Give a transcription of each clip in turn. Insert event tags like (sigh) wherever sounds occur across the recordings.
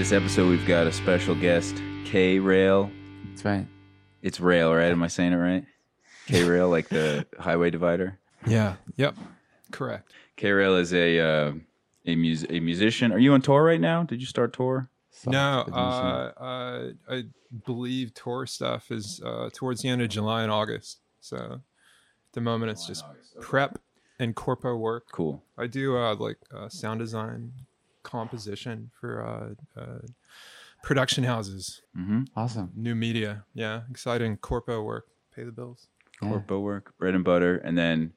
This episode, we've got a special guest, K Rail. That's right. It's Rail, right? Am I saying it right? K Rail, like the (laughs) highway divider. Yeah. Yep. Correct. K Rail is a uh, a, mus- a musician. Are you on tour right now? Did you start tour? No, uh, uh, I believe tour stuff is uh, towards the end of July and August. So at the moment, it's just prep and corpo work. Cool. I do uh, like uh, sound design, composition for uh, uh, production houses, Mm-hmm. awesome. new media. Yeah, exciting corpo work. Pay the bills. Yeah. Corpo work, bread and butter, and then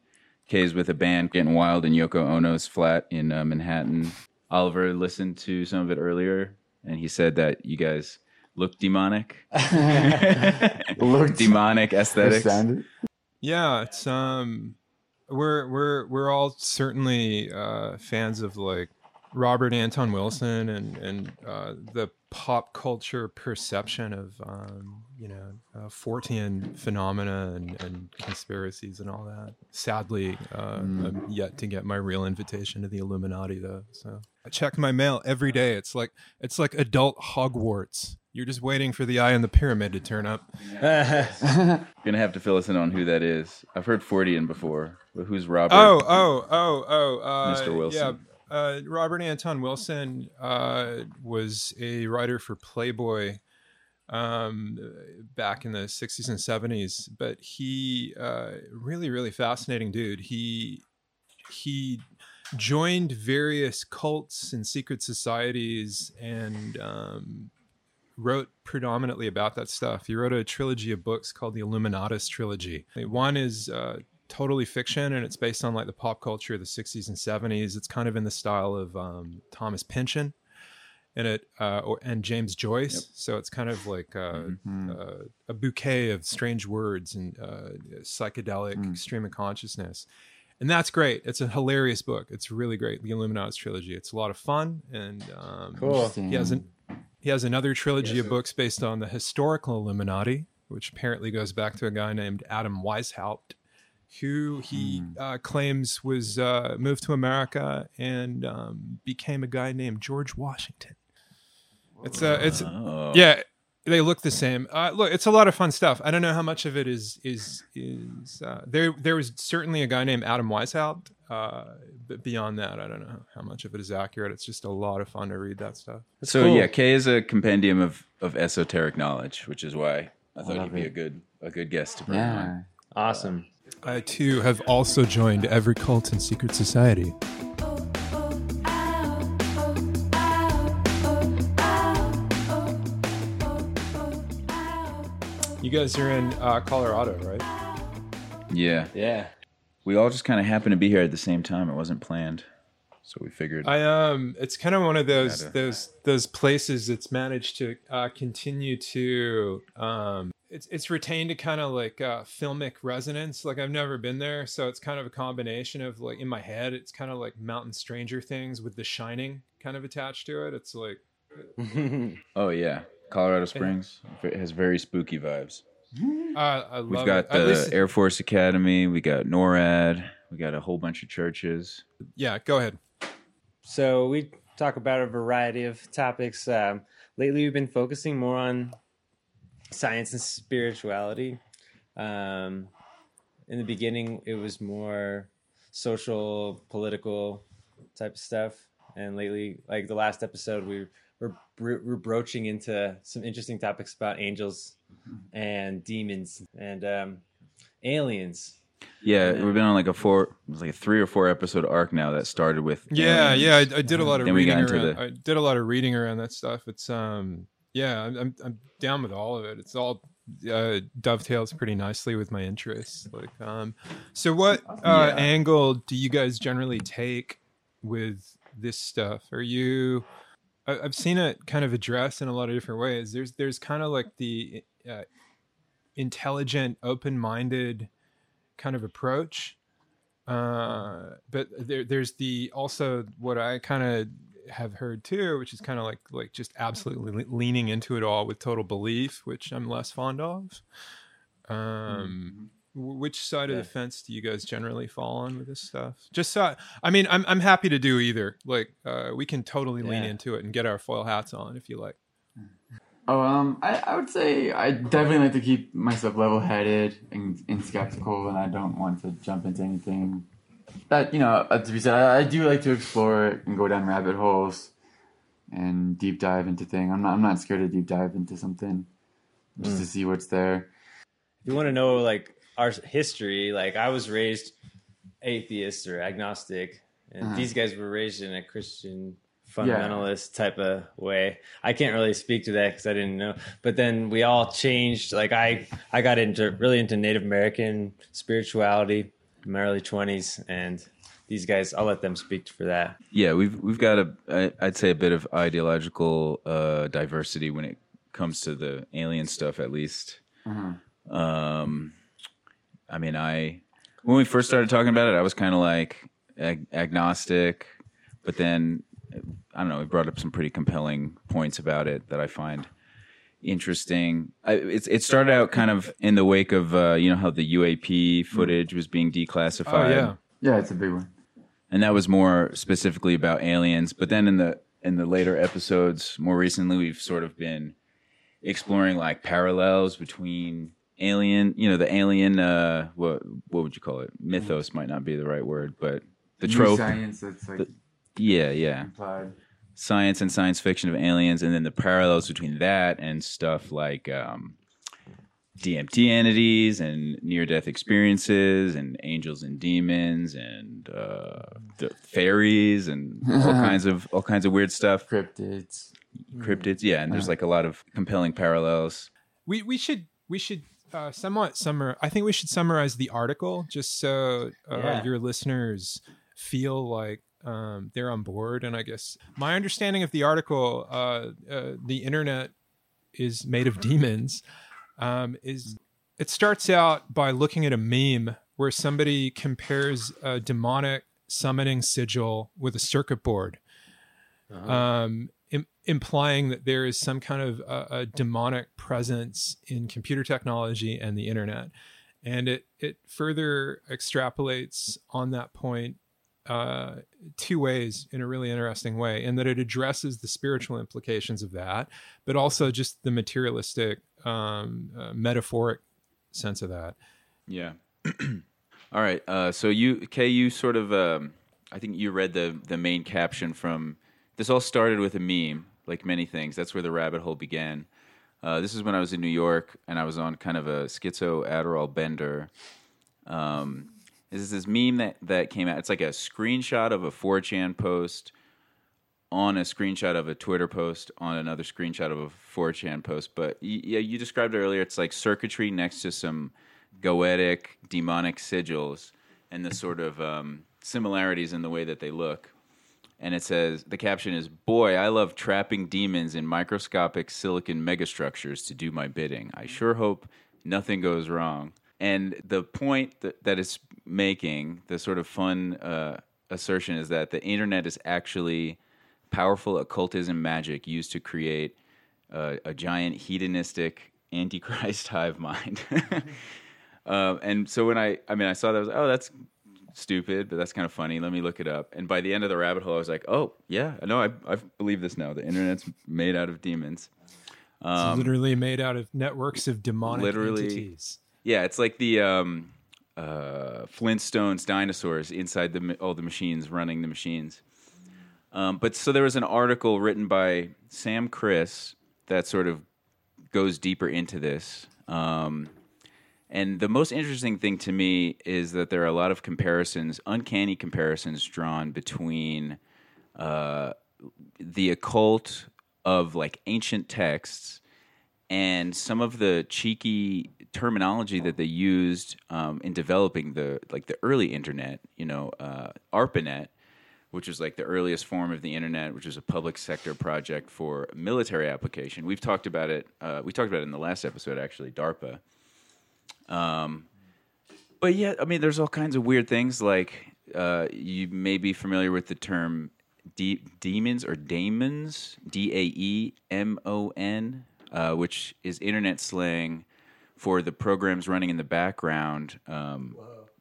K's with a band getting wild in Yoko Ono's flat in uh, Manhattan. Oliver listened to some of it earlier, and he said that you guys look demonic, (laughs) (laughs) look demonic aesthetics. Yeah, it's um, we're we're we're all certainly uh, fans of like Robert Anton Wilson and and uh, the pop culture perception of um, you know uh, Fortean phenomena and, and conspiracies and all that. Sadly, uh, I'm yet to get my real invitation to the Illuminati though. So I check my mail every day. It's like it's like adult Hogwarts. You're just waiting for the eye in the pyramid to turn up. You're (laughs) gonna have to fill us in on who that is. I've heard Fortean before, but who's Robert? Oh, oh, oh, oh, uh, Mr. Wilson. Yeah, uh, Robert Anton Wilson uh, was a writer for Playboy um, back in the '60s and '70s, but he uh, really, really fascinating dude. He he joined various cults and secret societies and um, wrote predominantly about that stuff. He wrote a trilogy of books called the Illuminatus trilogy. One is uh, totally fiction and it's based on like the pop culture of the 60s and 70s. It's kind of in the style of um, Thomas Pynchon and it uh, or, and James Joyce. So it's kind of like uh, uh, a bouquet of strange words and uh, psychedelic stream of consciousness. And that's great. It's a hilarious book. It's really great. The Illuminatus trilogy. It's a lot of fun and um, Cool. he has an he has another trilogy of books based on the historical Illuminati, which apparently goes back to a guy named Adam Weishaupt, who he uh, claims was uh, moved to America and um, became a guy named George Washington. It's uh, it's Oh. yeah, they look the same. Uh, look, it's a lot of fun stuff. I don't know how much of it is is is uh, there. There was certainly a guy named Adam Weishaupt, uh, but beyond that, I don't know how much of it is accurate. It's just a lot of fun to read that stuff. So cool. yeah, K is a compendium of, of esoteric knowledge, which is why I thought love he'd be a good a good guest to bring Yeah. on. Awesome. I too have also joined every cult and secret society. You guys are in uh, Colorado, right? Yeah, Yeah. we all just kind of happened to be here at the same time. It wasn't planned, so we figured. I um, it's kind of one of those Gotta- those those places that's managed to uh, continue to um, it's it's retained a kind of like uh, filmic resonance. Like I've never been there, so it's kind of a combination of like in my head, it's kind of like Mountain Stranger Things with The Shining kind of attached to it. It's like (laughs) oh yeah, Colorado Springs it has very spooky vibes. uh, I love We've got it. At least- the Air Force Academy. We got NORAD. We got a whole bunch of churches. yeah, go ahead. so we talk about a variety of topics. Um, lately, we've been focusing more on science and spirituality. Um, in the beginning, it was more social, political type of stuff, and lately, like the last episode, we we're, we're broaching into some interesting topics about angels and demons and um, aliens. Yeah, we've been on like a four, it was like a three or four episode arc now that started with. Yeah, aliens. yeah, I, I did a lot of Then we reading got into around. the- I did a lot of reading around that stuff. It's um, yeah, I'm I'm, I'm down with all of it. It's all uh, dovetails pretty nicely with my interests. Like, um, so what uh, Yeah. angle do you guys generally take with this stuff? Are you? I- I've seen it kind of addressed in a lot of different ways. There's there's kind of like the uh, intelligent, open-minded kind of approach uh but there there's the also what i kind of have heard too which is kind of like like just absolutely le- leaning into it all with total belief which i'm less fond of um Wh- Which side of the fence do you guys generally fall on with this stuff? Just so, I mean, I'm I'm happy to do either. Like, uh, we can totally lean into it and get our foil hats on if you like. Oh, um, I, I would say I definitely like to keep myself level headed and, and skeptical, and I don't want to jump into anything that, you know, uh, to be said, I, I do like to explore it and go down rabbit holes and deep dive into things. I'm not, I'm not scared to deep dive into something just to see what's there. If you want to know like our history, like I was raised atheist or agnostic, and Uh-huh. these guys were raised in a Christian fundamentalist type of way. I can't really speak to that because I didn't know. But then we all changed. Like I, I got into really into Native American spirituality my early twenties, and these guys, I'll let them speak for that. Yeah, we've we've got a I- I'd say a bit of ideological uh, diversity when it comes to the alien stuff, at least. Um, I mean, I when we first started talking about it, I was kind of like ag- agnostic, but then I don't know. We brought up some pretty compelling points about it that I find interesting. I, it's it started out kind of in the wake of uh, you know how the UAP footage was being declassified Oh yeah, Yeah, it's a big one. and that was more specifically about aliens. But then in the in the later episodes, more recently, we've sort of been exploring like parallels between alien, you know, the alien. Uh, what what would you call it? Mythos might not be the right word, but the New trope. science that's like Yeah, yeah, implied. Science and science fiction of aliens, and then the parallels between that and stuff like. Um, DMT entities and near death experiences and angels and demons and uh, the fairies and all (laughs) kinds of all kinds of weird stuff. Cryptids. Cryptids, yeah, and there's like a lot of compelling parallels. we we should we should uh, somewhat summar. I think we should summarize the article just so uh, Yeah. your listeners feel like um, they're on board. And I guess my understanding of the article, uh, uh, the internet is made of demons. Um, is it starts out by looking at a meme where somebody compares a demonic summoning sigil with a circuit board um, Im- implying that there is some kind of uh, a demonic presence in computer technology and the internet. And it, it further extrapolates on that point uh, two ways in a really interesting way, in that it addresses the spiritual implications of that, but also just the materialistic, um, uh, metaphoric sense of that. Yeah. (clears throat) all right. Uh, so you, Kay, you sort of, um, I think you read the the main caption from. This all started with a meme, like many things. That's where the rabbit hole began. Uh, this is when I was in New York and I was on kind of a schizo Adderall bender. Um, is this meme that, that came out. It's like a screenshot of a 4chan post on a screenshot of a Twitter post on another screenshot of a 4chan post. But yeah, you described it earlier. It's like circuitry next to some goetic demonic sigils and the sort of um, similarities in the way that they look. And it says the caption is, "Boy, I love trapping demons in microscopic silicon megastructures to do my bidding. I sure hope nothing goes wrong." And the point that, that it's making, the sort of fun uh, assertion, is that the internet is actually powerful occultism magic used to create uh, a giant hedonistic antichrist (laughs) hive mind. (laughs) um, and so when I, I mean, I saw that, I was like, oh, that's stupid, but that's kind of funny. Let me look it up. And by the end of the rabbit hole, I was like, oh, yeah, no, I, I believe this now. The internet's made out of demons. It's literally made out of networks of demonic Um, literally- entities. Yeah, it's like the um, uh, Flintstones dinosaurs inside the all the machines running the machines. Um, but so there was an article written by Sam Kriss that sort of goes deeper into this. Um, and the most interesting thing to me is that there are a lot of comparisons, uncanny comparisons drawn between uh, the occult of like ancient texts and some of the cheeky terminology that they used um, in developing the like the early internet, you know, uh, ARPANET, which was like the earliest form of the internet, which was a public sector project for military application. We've talked about it. Uh, we talked about it in the last episode, actually, DARPA. Um, but yeah, I mean, there's all kinds of weird things. Like uh, you may be familiar with the term de- demons or daemons, D A E M O N, uh, which is internet slang for the programs running in the background, um,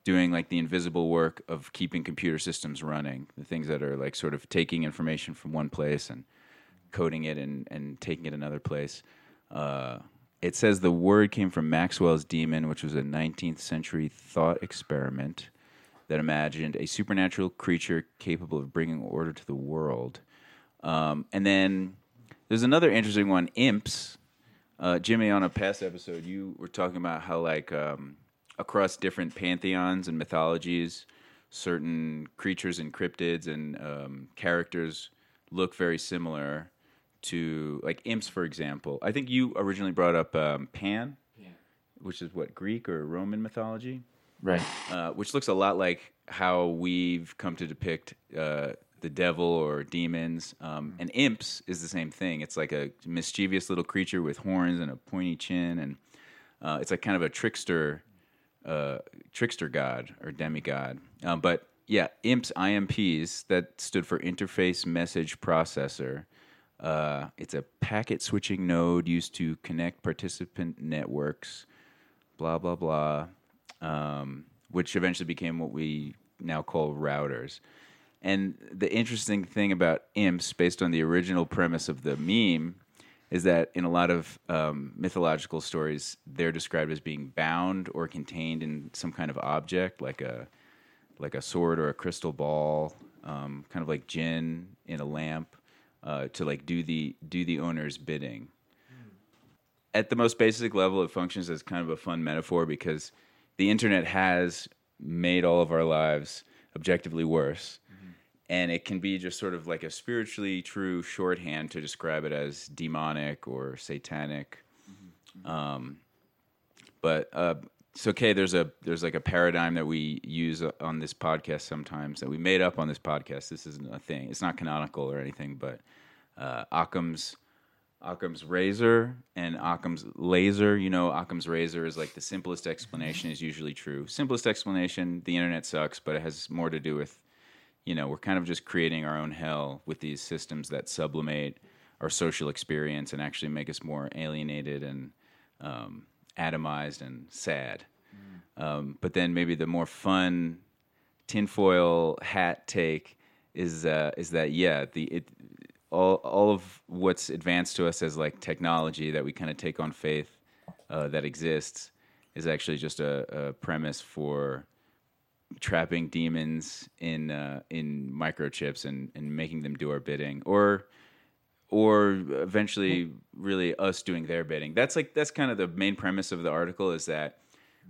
doing like the invisible work of keeping computer systems running, the things that are like sort of taking information from one place and coding it and, and taking it another place. Uh, it says the word came from Maxwell's demon, which was a 19th century thought experiment that imagined a supernatural creature capable of bringing order to the world. Um, and then there's another interesting one, imps. Uh, Jimmy, on a past episode, you were talking about how, like, um, across different pantheons and mythologies, certain creatures and cryptids and um, characters look very similar to, like, imps, for example. I think you originally brought up um, Pan, which is what, Greek or Roman mythology? Right. uh, which looks a lot like how we've come to depict uh, the devil or demons. Um, and imps is the same thing. It's like a mischievous little creature with horns and a pointy chin, and uh, it's like kind of a trickster, uh, trickster god or demigod. Um, but yeah, imps IMPs that stood for Interface Message Processor. Uh, it's a packet switching node used to connect participant networks blah blah blah, um, which eventually became what we now call routers. And the interesting thing about imps, based on the original premise of the meme, is that in a lot of um, mythological stories, they're described as being bound or contained in some kind of object, like a like a sword or a crystal ball, um, kind of like gin in a lamp, uh, to like do the do the owner's bidding at the most basic level, it functions as kind of a fun metaphor because the internet has made all of our lives objectively worse. And it can be just sort of like a spiritually true shorthand to describe it as demonic or satanic. Um, but uh, it's okay. There's a there's like a paradigm that we use on this podcast sometimes that we made up on this podcast. This isn't a thing. It's not canonical or anything. But uh, Occam's Occam's razor and Occam's laser. You know, Occam's razor is like the simplest explanation is usually true. Simplest explanation: the internet sucks, but it has more to do with, you know, we're kind of just creating our own hell with these systems that sublimate our social experience and actually make us more alienated and um, atomized and sad. Um, but then maybe the more fun tinfoil hat take is uh, is that yeah the it all all of what's advanced to us as like technology that we kind of take on faith uh, that exists is actually just a, a premise for trapping demons in uh, in microchips and, and making them do our bidding or or eventually really us doing their bidding. That's like that's kind of the main premise of the article is that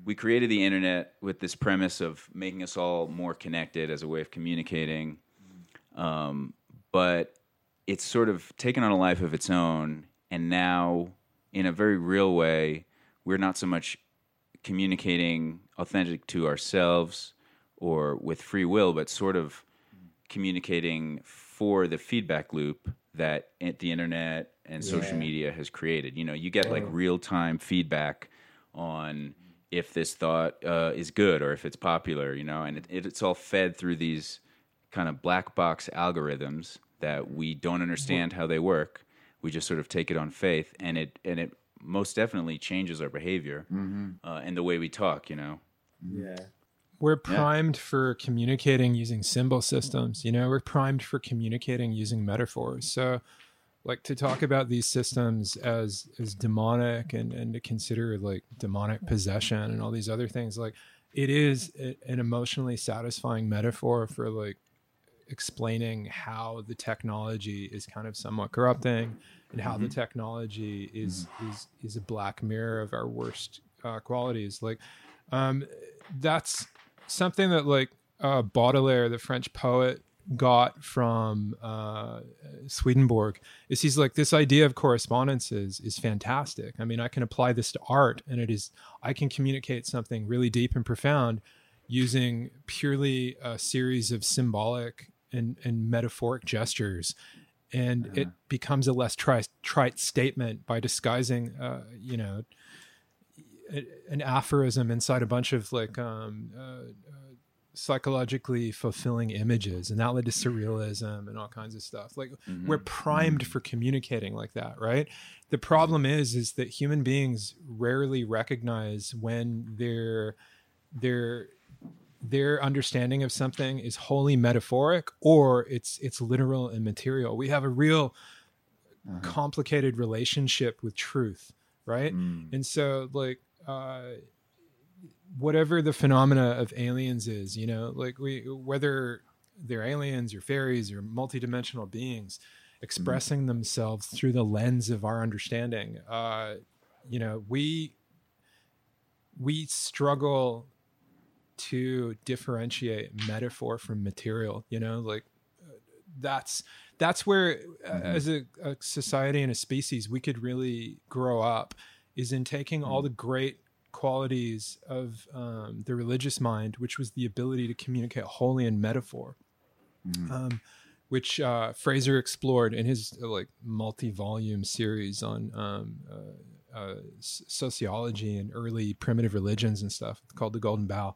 we created the internet with this premise of making us all more connected as a way of communicating. Um, but it's sort of taken on a life of its own and now in a very real way we're not so much communicating authentic to ourselves or with free will but sort of communicating for the feedback loop that the internet and social Yeah. media has created you know you get like real-time feedback on if this thought uh, is good or if it's popular you know and it, it's all fed through these kind of black box algorithms that we don't understand how they work. We just sort of take it on faith, and it and it most definitely changes our behavior uh, and the way we talk. You know, Yeah. We're primed for communicating using symbol systems. You know, we're primed for communicating using metaphors. So, like to talk about these systems as as demonic and and to consider like demonic possession and all these other things, like it is a- an emotionally satisfying metaphor for like explaining how the technology is kind of somewhat corrupting and how the technology is is is a black mirror of our worst uh, qualities like um that's something that like uh baudelaire the french poet got from uh swedenborg is he's like this idea of correspondences is fantastic. I mean i can apply this to art and it is i can communicate something really deep and profound using purely a series of symbolic and, and metaphoric gestures. And it becomes a less tri- trite statement by disguising uh, you know an aphorism inside a bunch of like um, uh, uh, psychologically fulfilling images and that led to surrealism and all kinds of stuff like Mhm. we're primed for communicating like that right the problem is is that human beings rarely recognize when their their their understanding of something is wholly metaphoric or it's it's literal and material we have a real Uh-huh. complicated relationship with truth right Mm. and so like uh whatever the phenomena of aliens is you know like we whether they're aliens or fairies or multidimensional beings expressing themselves through the lens of our understanding uh you know we we struggle to differentiate metaphor from material you know like that's that's where uh, Mhm. as a, a society and a species we could really grow up is in taking all the great qualities of um, the religious mind which was the ability to communicate wholly in metaphor Mhm. um, which uh, Frazer explored in his uh, like multi-volume series on um, uh, uh, sociology and early primitive religions and stuff called the Golden Bough.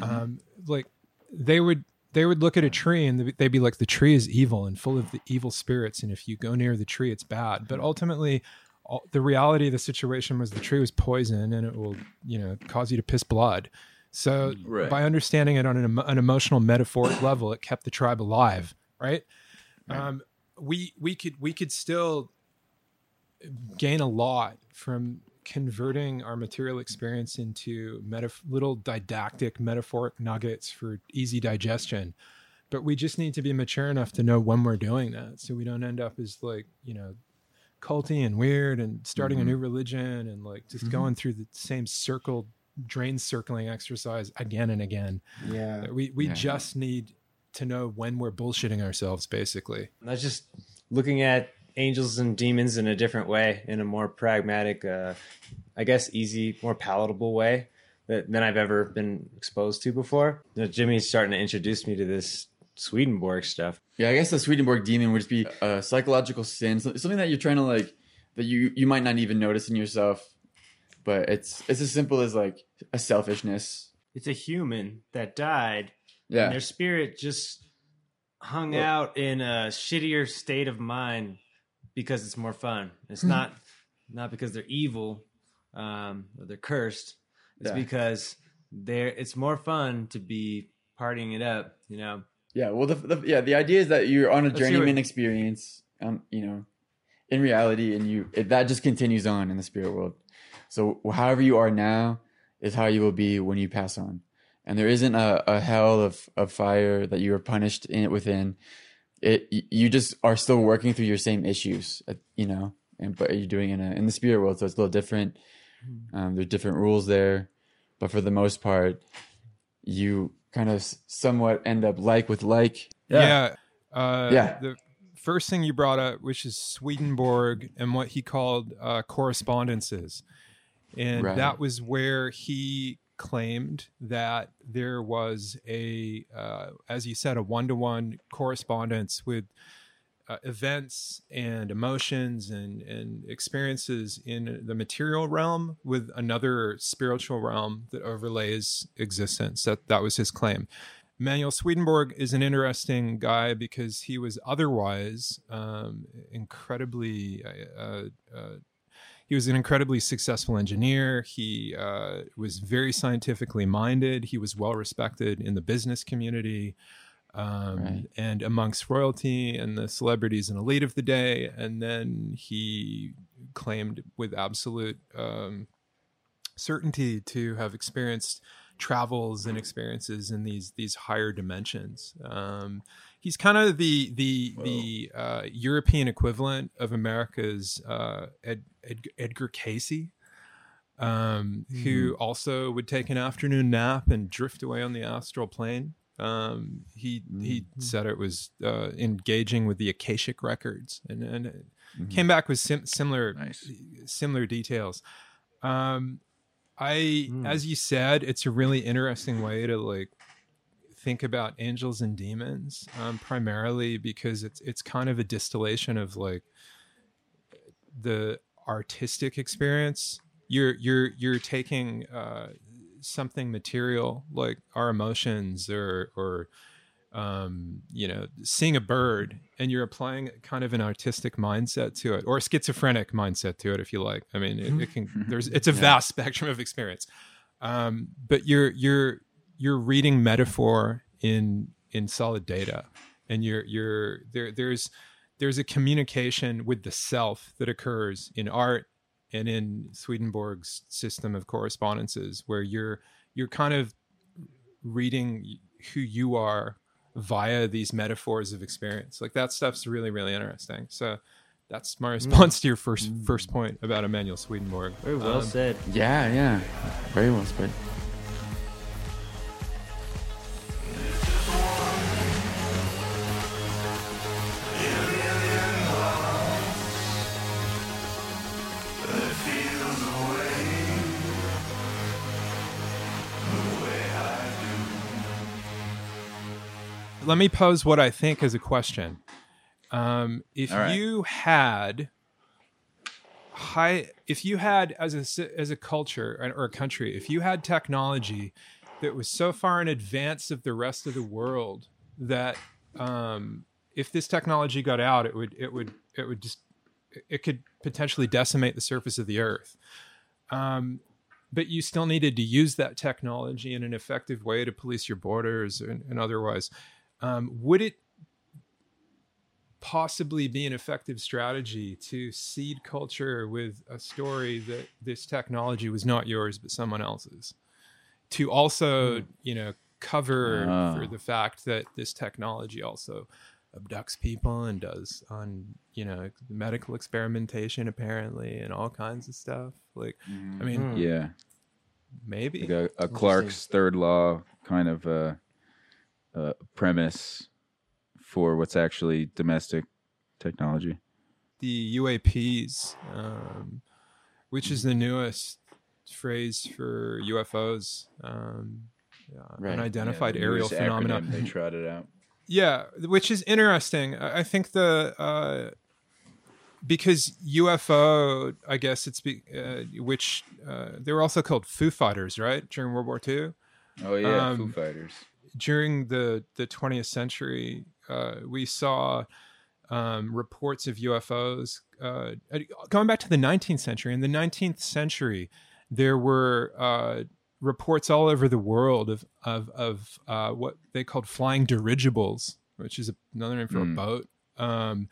Um, like they would they would look at a tree and they'd be like, the tree is evil and full of the evil spirits, and if you go near the tree, it's bad. But ultimately. All, the reality of the situation was the tree was poison and it will, you know, cause you to piss blood. So Right. by understanding it on an, an emotional metaphoric level, it kept the tribe alive, right? Um, we we could we could still gain a lot from converting our material experience into little didactic metaphoric nuggets for easy digestion but we just need to be mature enough to know when we're doing that so we don't end up as like you know culty and weird and starting Mhm. a new religion and like just Mhm. going through the same circle drain circling exercise again and again Yeah. we we Yeah. just need to know when we're bullshitting ourselves basically That's just looking at angels and demons in a different way, in a more pragmatic, uh, I guess, easy, more palatable way that, than I've ever been exposed to before. You know, Jimmy's starting to introduce me to this Swedenborg stuff. Yeah, I guess the Swedenborg demon would just be a psychological sin, something that you're trying to like that you you might not even notice in yourself, but it's it's as simple as like a selfishness. It's a human that died, and Yeah, their spirit just hung Well- out in a shittier state of mind because it's more fun. It's not not because they're evil um, or they're cursed. It's Yeah. because they're it's more fun to be partying it up, you know. Yeah. Well, the, the yeah the idea is that you're on a Let's journeyman experience, um, you know, in reality, and you it, that just continues on in the spirit world. So however you are now is how you will be when you pass on, and there isn't a, a hell of, of fire that you are punished in it within. It you just are still working through your same issues, uh, you know, and but you're doing it in a, in the spirit world, so it's a little different. Um, there's different rules there, but for the most part, you kind of somewhat end up like with like. Yeah. Uh, Yeah. The first thing you brought up, which is Swedenborg and what he called uh, correspondences. And Right. that was where he claimed that there was a, uh, as you said, a one to one correspondence with uh, events and emotions and, and experiences in the material realm with another spiritual realm that overlays existence. That, that was his claim. Manuel Swedenborg is an interesting guy because he was otherwise um, incredibly. Uh, uh, he was an incredibly successful engineer. He uh, was very scientifically minded. He was well respected in the business community um, Right. and amongst royalty and the celebrities and elite of the day. And then he claimed with absolute um, certainty to have experienced travels and experiences in these these higher dimensions. Um, he's kind of the the the uh, European equivalent of America's uh, Ed, Ed, Edgar Cayce. Um, Who also would take an afternoon nap and drift away on the astral plane. Um, he he said it was uh, engaging with the Akashic records, and and it Mhm. came back with sim- similar Nice. similar details. Um, I, Mm. as you said, it's a really interesting way to like think about angels and demons, um, primarily because it's it's kind of a distillation of like the artistic experience. You're you're you're taking uh, something material like our emotions or or um, you know seeing a bird and you're applying kind of an artistic mindset to it or a schizophrenic mindset to it if you like. I mean it, it can there's (laughs) it's a vast spectrum of experience. Um, but you're you're you're reading metaphor in in solid data and you're you're there there's there's a communication with the self that occurs in art and in Swedenborg's system of correspondences where you're you're kind of reading who you are via these metaphors of experience like that stuff's really really interesting so that's my response to your first first point about Emanuel Swedenborg. Very well Um, said. Yeah, yeah. Very well said. Let me pose what I think as a question. Um, if right. you had high, if you had as a as a culture or a country, if you had technology that was so far in advance of the rest of the world that um, if this technology got out, it would it would it would just it could potentially decimate the surface of the earth. Um, but you still needed to use that technology in an effective way to police your borders and, and otherwise. Um, would it possibly be an effective strategy to seed culture with a story that this technology was not yours but someone else's? To also, you know, cover Ah. for the fact that this technology also abducts people and does on you know medical experimentation apparently and all kinds of stuff like i mean Hmm. Yeah, maybe like a, a Clarke's third law kind of uh, uh, premise for what's actually domestic technology. the UAPs, um, which is the newest phrase for UFOs, um, Right. unidentified Yeah, aerial phenomena. acronym They trotted out. (laughs) Yeah, which is interesting. I I think the uh, because UFO, I guess it's be, uh, which uh, they were also called Foo Fighters, right? During World War II. Oh yeah, Um, Foo Fighters. During the the 20th century, uh, we saw um, reports of UFOs. Uh, going back to the 19th century, in the 19th century, there were uh, reports all over the world of of, of uh, what they called flying dirigibles, which is another name for a Mm. boat. Um,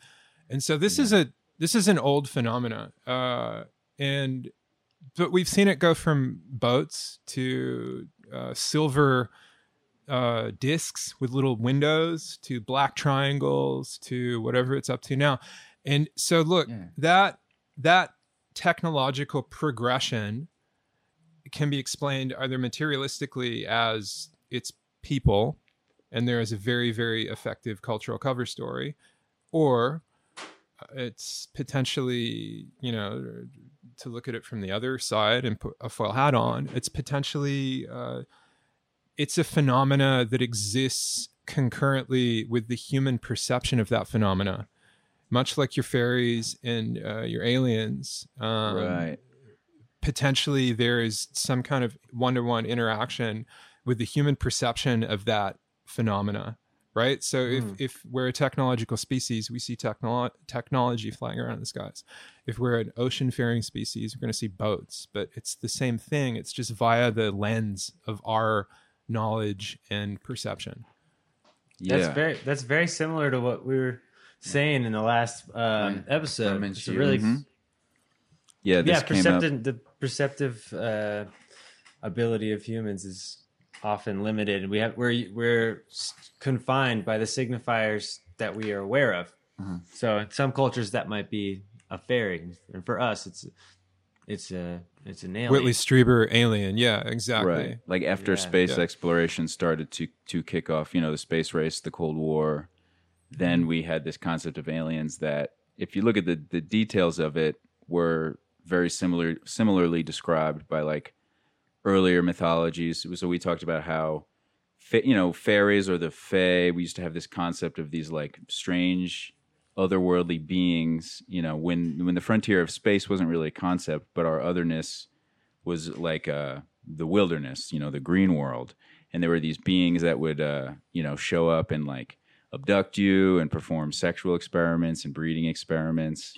and so this is a this is an old phenomena, uh, and but we've seen it go from boats to uh, silver uh, discs with little windows to black triangles to whatever it's up to now. And so, look, Yeah. that that technological progression can be explained either materialistically as it's people, and there is a very very effective cultural cover story, or it's potentially you know to look at it from the other side and put a foil hat on it's potentially uh, it's a phenomena that exists concurrently with the human perception of that phenomena. Much like your fairies and uh, your aliens um, right. potentially there is some kind of one-to-one interaction with the human perception of that phenomena right? So if if we're a technological species we see technolo- technology flying around in the skies. If we're an ocean faring species we're going to see boats but it's the same thing. It's just via the lens of our knowledge and perception Yeah. That's very that's very similar to what we were saying in the last um, episode. It's a Shield. really Mhm. yeah. This yeah, came up. perceptive the perceptive uh, ability of humans is often limited, and we have we're we're confined by the signifiers that we are aware of. Mm-hmm. So in some cultures that might be a fairy, and for us it's it's a it's an alien. whitley strieber alien yeah exactly Right. Like after Yeah. space Yeah. exploration started to to kick off, you know, the space race, the Cold War, then we had this concept of aliens that if you look at the the details of it were very similar similarly described by like earlier mythologies. So we talked about how fa- you know, fairies or the fae, we used to have this concept of these like strange otherworldly beings, you know, when when the frontier of space wasn't really a concept, but our otherness was like uh the wilderness, you know, the green world, and there were these beings that would, uh, you know, show up and like abduct you and perform sexual experiments and breeding experiments.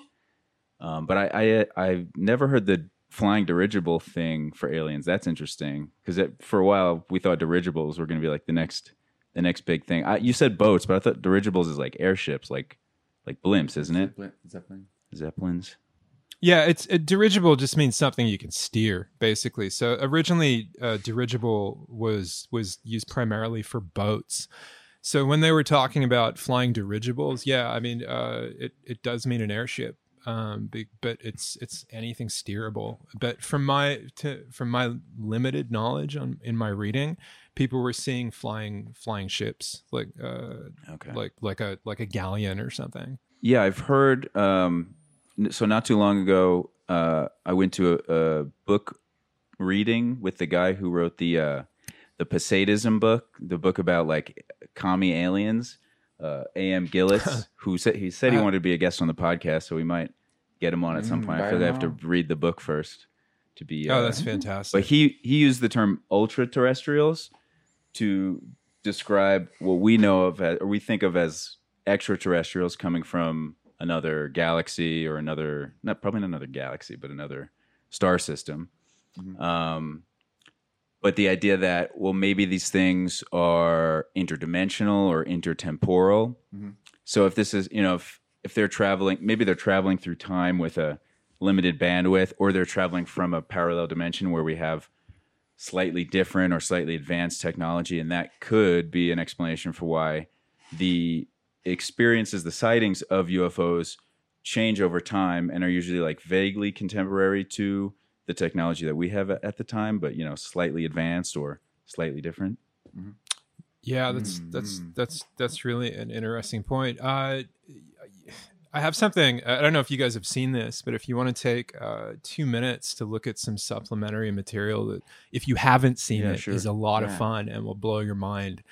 Um, but I, I I've never heard the flying dirigible thing for aliens. That's interesting because for a while we thought dirigibles were going to be like the next the next big thing. I, you said boats, but I thought dirigibles is like airships, like like blimps, isn't it? Zeppelin- Zeppelin. Zeppelins. Yeah, it's a dirigible just means something you can steer, basically. So originally, uh, dirigible was was used primarily for boats. So when they were talking about flying dirigibles, yeah, I mean, uh, it it does mean an airship, um, but it's it's anything steerable. But from my to, from my limited knowledge on in my reading, people were seeing flying flying ships like uh, Okay. like like a like a galleon or something. Yeah, I've heard. Um, so not too long ago, uh, I went to a, a book reading with the guy who wrote the uh, the Posadism book, the book about like commie aliens. Uh, A.M. Gittlitz, who said he said he Uh, wanted to be a guest on the podcast, so we might get him on at some Mm, point. I feel like I have to read the book first to be. Oh, uh, that's fantastic. but he he used the term ultra terrestrials to describe what we know of as, or we think of as extraterrestrials coming from another galaxy or another not probably not another galaxy but another star system Mhm. um but the idea that well maybe these things are interdimensional or intertemporal Mhm. so if this is you know if if they're traveling maybe they're traveling through time with a limited bandwidth or they're traveling from a parallel dimension where we have slightly different or slightly advanced technology and that could be an explanation for why the experiences the sightings of UFOs change over time and are usually like vaguely contemporary to the technology that we have at at the time but you know slightly advanced or slightly different Yeah, that's that's Mm. that's that's really an interesting point. Uh, I have something. I don't know if you guys have seen this, but if you want to take uh, two minutes to look at some supplementary material that, if you haven't seen Yeah, it, sure. is a lot of fun and will blow your mind.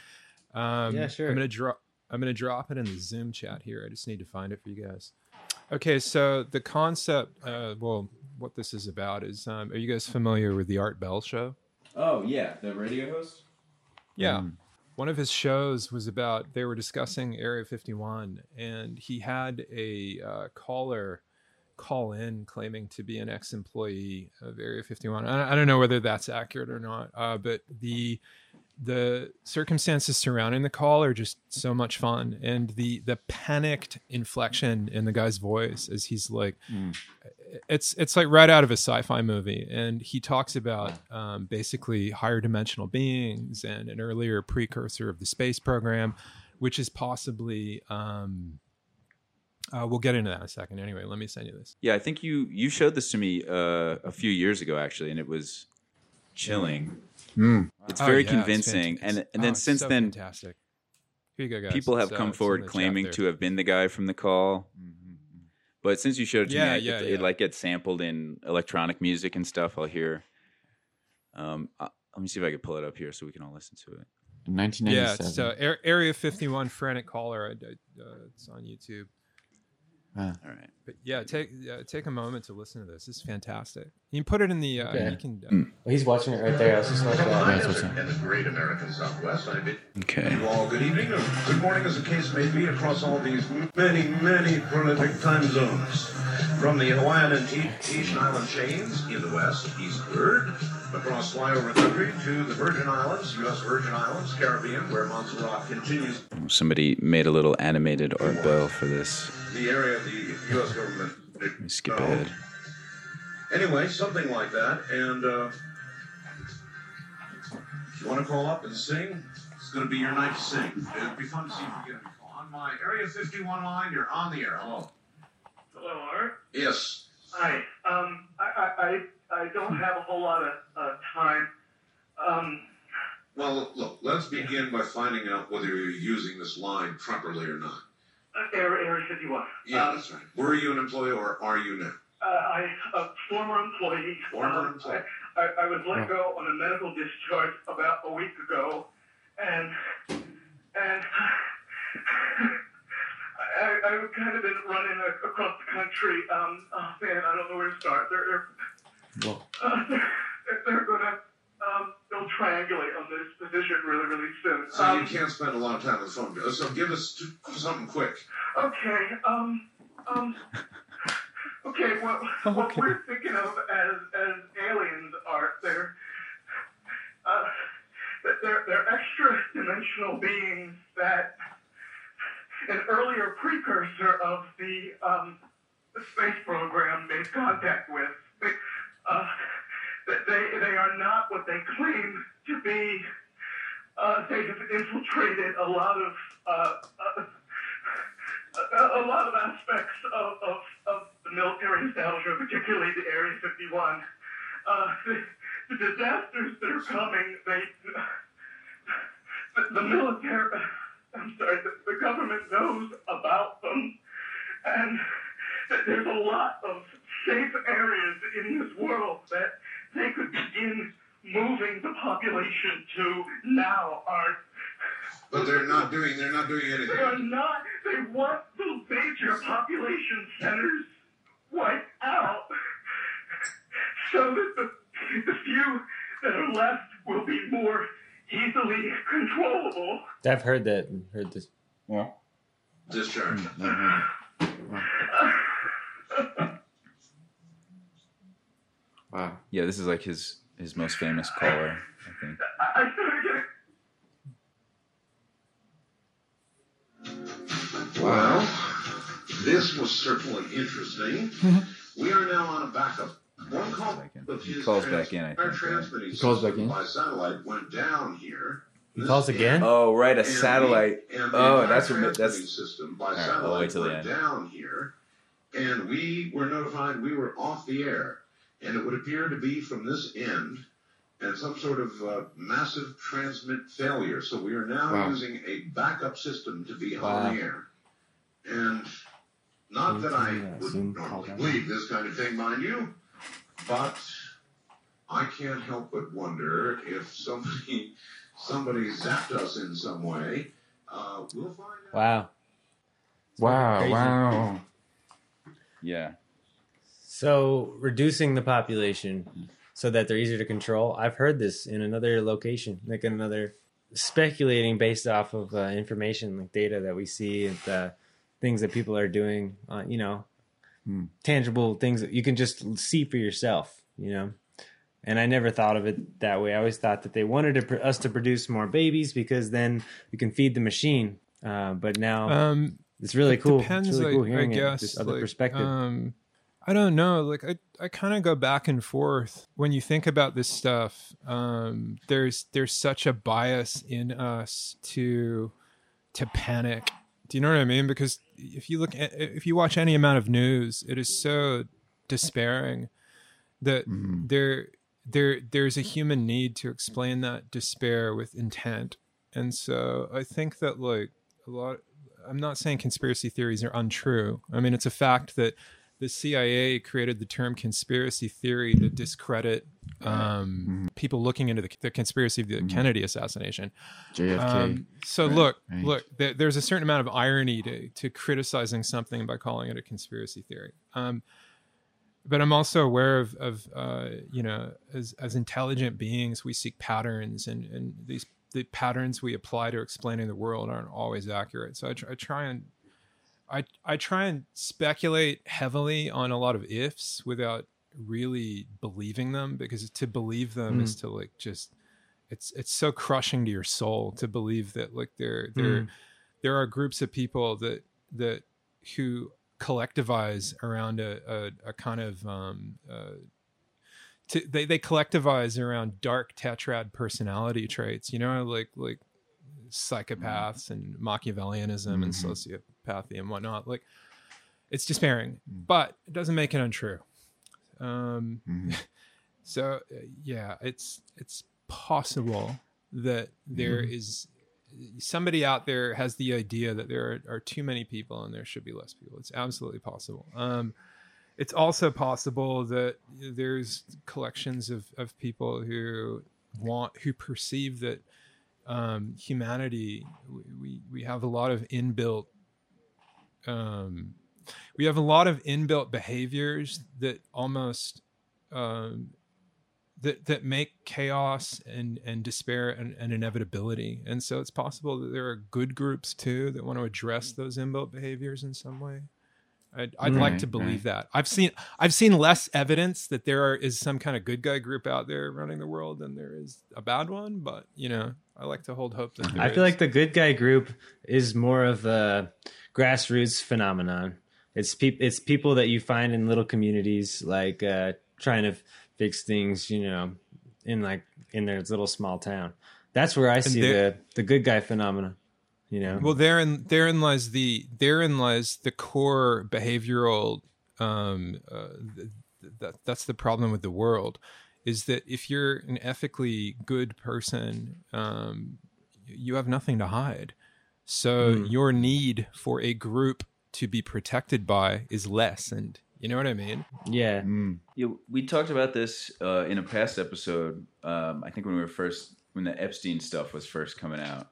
Um, Yeah, sure. I'm gonna drop. I'm gonna drop it in the Zoom chat here. I just need to find it for you guys. Okay, so the concept, uh, well, what this is about is, um, are you guys familiar with the Art Bell show? oh yeah the radio host Yeah. Mm. One of his shows was about they were discussing Area 51, and he had a uh, caller call in claiming to be an ex-employee of Area 51. I, don't know whether that's accurate or not, uh, but the the circumstances surrounding the call are just so much fun, and the the panicked inflection in the guy's voice as he's like, Mm. it's it's like right out of a sci-fi movie. And he talks about um, basically higher dimensional beings and an earlier precursor of the space program which is possibly um, uh, we'll get into that in a second. Anyway let me send you this. Yeah i think you you showed this to me uh, a few years ago actually and it was chilling Mm. it's Oh, very yeah, convincing fantastic. and and Oh, then it's since so then fantastic here you go guys people have It's, uh, come forward claiming to have been the guy from the call Mhm. But since you showed it to Yeah, me, yeah, it, yeah. it like gets sampled in electronic music and stuff. I'll hear. Um, uh, let me see if I can pull it up here so we can all listen to it. yeah 1997. it's uh, area 51 frantic caller I, I, uh, it's on youtube All right. but yeah take uh, take a moment to listen to this it's fantastic you can put it in the uh, Okay. you can uh, Mm. Well, he's watching it right there. Let's just watch that. That's what's up. the great American Southwest. I bid Okay. you all good evening or good morning, as the case may be, across all these many, many prolific time zones. From the Hawaiian and Tahitian Island chains in the west, eastward, across flyover country to the Virgin Islands, U.S. Virgin Islands, Caribbean, where Montserrat continues Somebody made a little animated art bell for this. the area of the U.S. government. Let me skip ahead. Anyway, something like that. And uh, if you want to call up and sing, it's going to be your night to sing. It'd be fun to see if you get on my Area 51 line. You're on the air. Hello. Hello, Yes. Hi. Um, I, I, I, I don't have a whole lot of uh, time. Um, Well, look, let's begin by finding out whether you're using this line properly or not. Area, Area 51. Yeah, Um, that's right. Were you an employee or are you now? uh, I, a former employee. Former Um, employee. I, I was let go on a medical discharge about a week ago, and and I, I've kind of been running a, across the country. Um, oh man, I don't know where to start. They're, they're Well, Uh, they're, they're gonna. um, they'll triangulate on this position really, really soon. So Um, you can't spend a lot of time on the phone. So give us t- something quick. Okay, um, um, okay, what, what we're thinking of as, as aliens are, they're, uh, they're, they're extra dimensional beings that an earlier precursor of the, um, space program made contact with. They, uh, they, they are not what they claim to be. Uh, they have infiltrated a lot of, uh, uh, a, a lot of aspects of, of, of the military establishment, particularly the Area 51. Uh, the, the disasters that are coming, they, the, the military, I'm sorry, the, the government knows about them, and there's a lot of safe areas in this world that they could begin moving the population to now are But they're not doing. They're not doing anything. they are not. They want the major population centers wiped out so that the, the few that are left will be more easily controllable. I've heard that. Heard this. Yeah. Discharge. Mm, mm, mm. (laughs) Wow. Yeah, this is like his his most famous caller, I think. I, I Well, this was certainly interesting. Mm-hmm. we are now on a backup. One call Back in. He calls back in, I think, right? He calls back in? by satellite went down here. He calls again? Oh, right, a And satellite. the- Oh, that's what transmitting that's system by right, I'll satellite wait till the end. down here, and we were notified we were off the air, and it would appear to be from this end, and some sort of uh, massive transmit failure. So we are now Wow. using a backup system to be Wow. on the air, and not that I would Zoom normally believe this kind of thing, mind you, but I can't help but wonder if somebody somebody zapped us in some way. Uh, we'll find out. Wow. Wow. Wow. yeah. So reducing the population so that they're easier to control. I've heard this in another location, like in another speculating based off of uh, information, like data that we see and uh, things that people are doing. Uh, you know. Tangible things that you can just see for yourself. You know. And I never thought of it that way. I always thought that they wanted to, pr- us to produce more babies because then we can feed the machine. Uh, but now Um, it's really it cool. Depends, it's really like, cool hearing I it, this other like, perspective. Um, I don't know. Like I, I kind of go back and forth when you think about this stuff. Um, there's there's such a bias in us to to panic. Do you know what I mean? Because if you look at if you watch any amount of news, it is so despairing that Mhm. there there there's a human need to explain that despair with intent. And so I think that like a lot I'm not saying conspiracy theories are untrue. I mean it's a fact that the CIA created the term conspiracy theory to discredit um, people looking into the, the conspiracy of the Kennedy assassination. JFK. Um, so Right, look, right. look, there, there's a certain amount of irony to, to criticizing something by calling it a conspiracy theory. Um, but I'm also aware of, of uh, you know, as, as intelligent beings, we seek patterns, and, and these the patterns we apply to explaining the world aren't always accurate. So I, tr- I try and I I try and speculate heavily on a lot of ifs without really believing them because to believe them is to like just it's it's so crushing to your soul to believe that like there there Mm. there are groups of people that that who collectivize around a a, a kind of um uh, to, they they collectivize around dark tetrad personality traits you know like like psychopaths and Machiavellianism and Mhm. sociopathy and whatnot like it's despairing but it doesn't make it untrue um Mhm. (laughs) so uh, yeah it's it's possible that there Mm-hmm. is somebody out there has the idea that there are, are too many people and there should be less people it's absolutely possible um it's also possible that there's collections of, of people who want who perceive that um, humanity we, we we have a lot of inbuilt um, we have a lot of inbuilt behaviors that almost um, that that make chaos and and despair and, and inevitability. And so it's possible that there are good groups too that want to address those inbuilt behaviors in some way. I'd, I'd like to believe right. that. I've seen I've seen less evidence that there are, is some kind of good guy group out there running the world than there is a bad one. But you know, I like to hold hope that there I feel is. like the good guy group is more of a grassroots phenomenon. It's peop- it's people that you find in little communities, like uh, trying to f- fix things, you know, in like in their little small town. That's where I see the the good guy phenomenon. You know, Well, therein therein lies the therein lies the core behavioral. Um, uh, th- th- that that's the problem with the world, is that if you're an ethically good person, um, you have nothing to hide. So your need for a group to be protected by is lessened. You know what I mean? yeah, Mm. Yeah, we talked about this uh, in a past episode. Um, I think when we were first when the Epstein stuff was first coming out,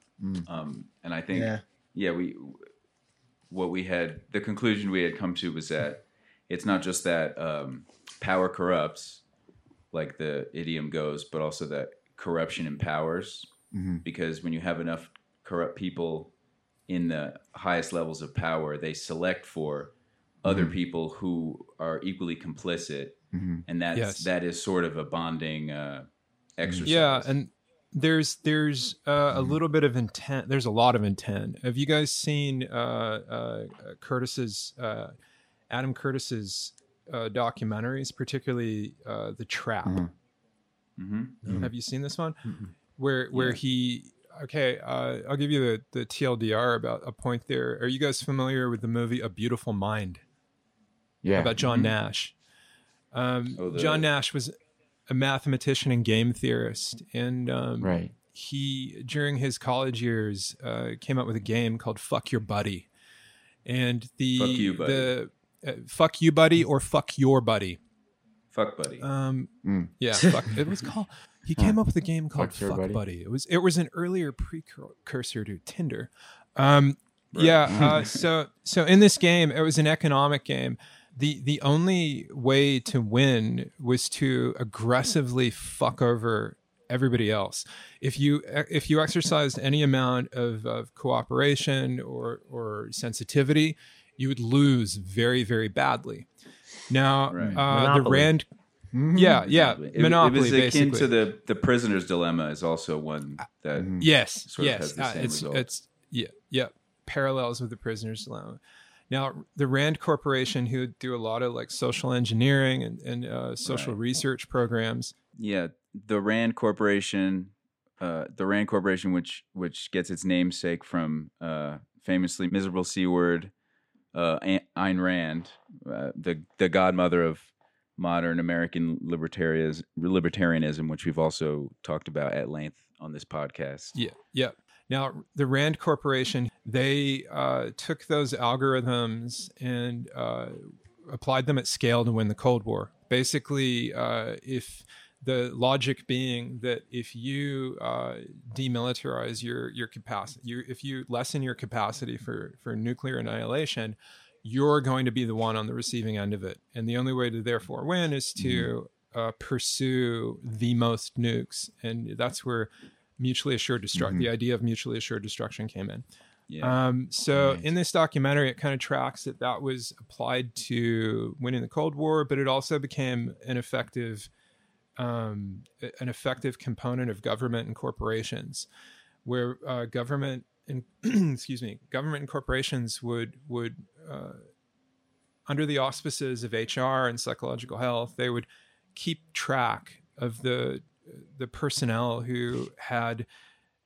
um, and I think Yeah. yeah, we what we had the conclusion we had come to was that it's not just that um, power corrupts, like the idiom goes, but also that corruption empowers. Because when you have enough corrupt people in the highest levels of power, they select for other people who are equally complicit, and that's Yes. that is sort of a bonding uh, exercise. Yeah, and there's there's uh, a little bit of intent. There's a lot of intent. Have you guys seen uh, uh, Curtis's uh, Adam Curtis's uh, documentaries, particularly uh, The Trap? hmm Have you seen this one? Where where he okay, uh, I'll give you the the TLDR about a point there. Are you guys familiar with the movie A Beautiful Mind? Yeah. about John Nash. Um, Oh, the- John Nash was a mathematician and game theorist, and um, right. he during his college years uh, came up with a game called "Fuck Your Buddy," and the Fuck you, buddy. the uh, "Fuck You Buddy" or "Fuck Your Buddy." Fuck buddy. Um, Mm. yeah, fuck, it was called. He came up with a game called Fuck Fuck Buddy? Buddy. It was it was an earlier precursor to Tinder. Um, Yeah. (laughs) Uh, so so in this game, it was an economic game. the The only way to win was to aggressively fuck over everybody else. If you if you exercised any amount of, of cooperation or or sensitivity, you would lose very very badly. Now, Right. uh, the Monopoly. Rand, yeah, yeah, Exactly. It- monopoly. It, was akin basically. to the the prisoner's dilemma is also one that Yes, sort of yes. has the uh, same it's result. it's yeah, yeah. Parallels with the prisoner's dilemma. Now, the Rand Corporation, who do a lot of like social engineering and, and uh, social Right. research programs, yeah the Rand Corporation, uh, the Rand Corporation, which which gets its namesake from uh, famously miserable c word, uh, Ayn Rand, uh, the the godmother of modern American libertarianism, which we've also talked about at length on this podcast. Yeah, yeah. Now, the Rand Corporation, they uh, took those algorithms and uh, applied them at scale to win the Cold War. Basically, uh, if the logic being that if you uh, demilitarize your your capacity, you, if you lessen your capacity for for nuclear annihilation, you're going to be the one on the receiving end of it, and the only way to therefore win is to uh, pursue the most nukes, and that's where mutually assured destruction, the idea of mutually assured destruction came in. Yeah. Um, so in this documentary, it kind of tracks that that was applied to winning the Cold War, but it also became an effective, um, an effective component of government and corporations, where uh, government and (clears throat) excuse me, government and corporations would would uh, under the auspices of HR and psychological health, they would keep track of the the personnel who had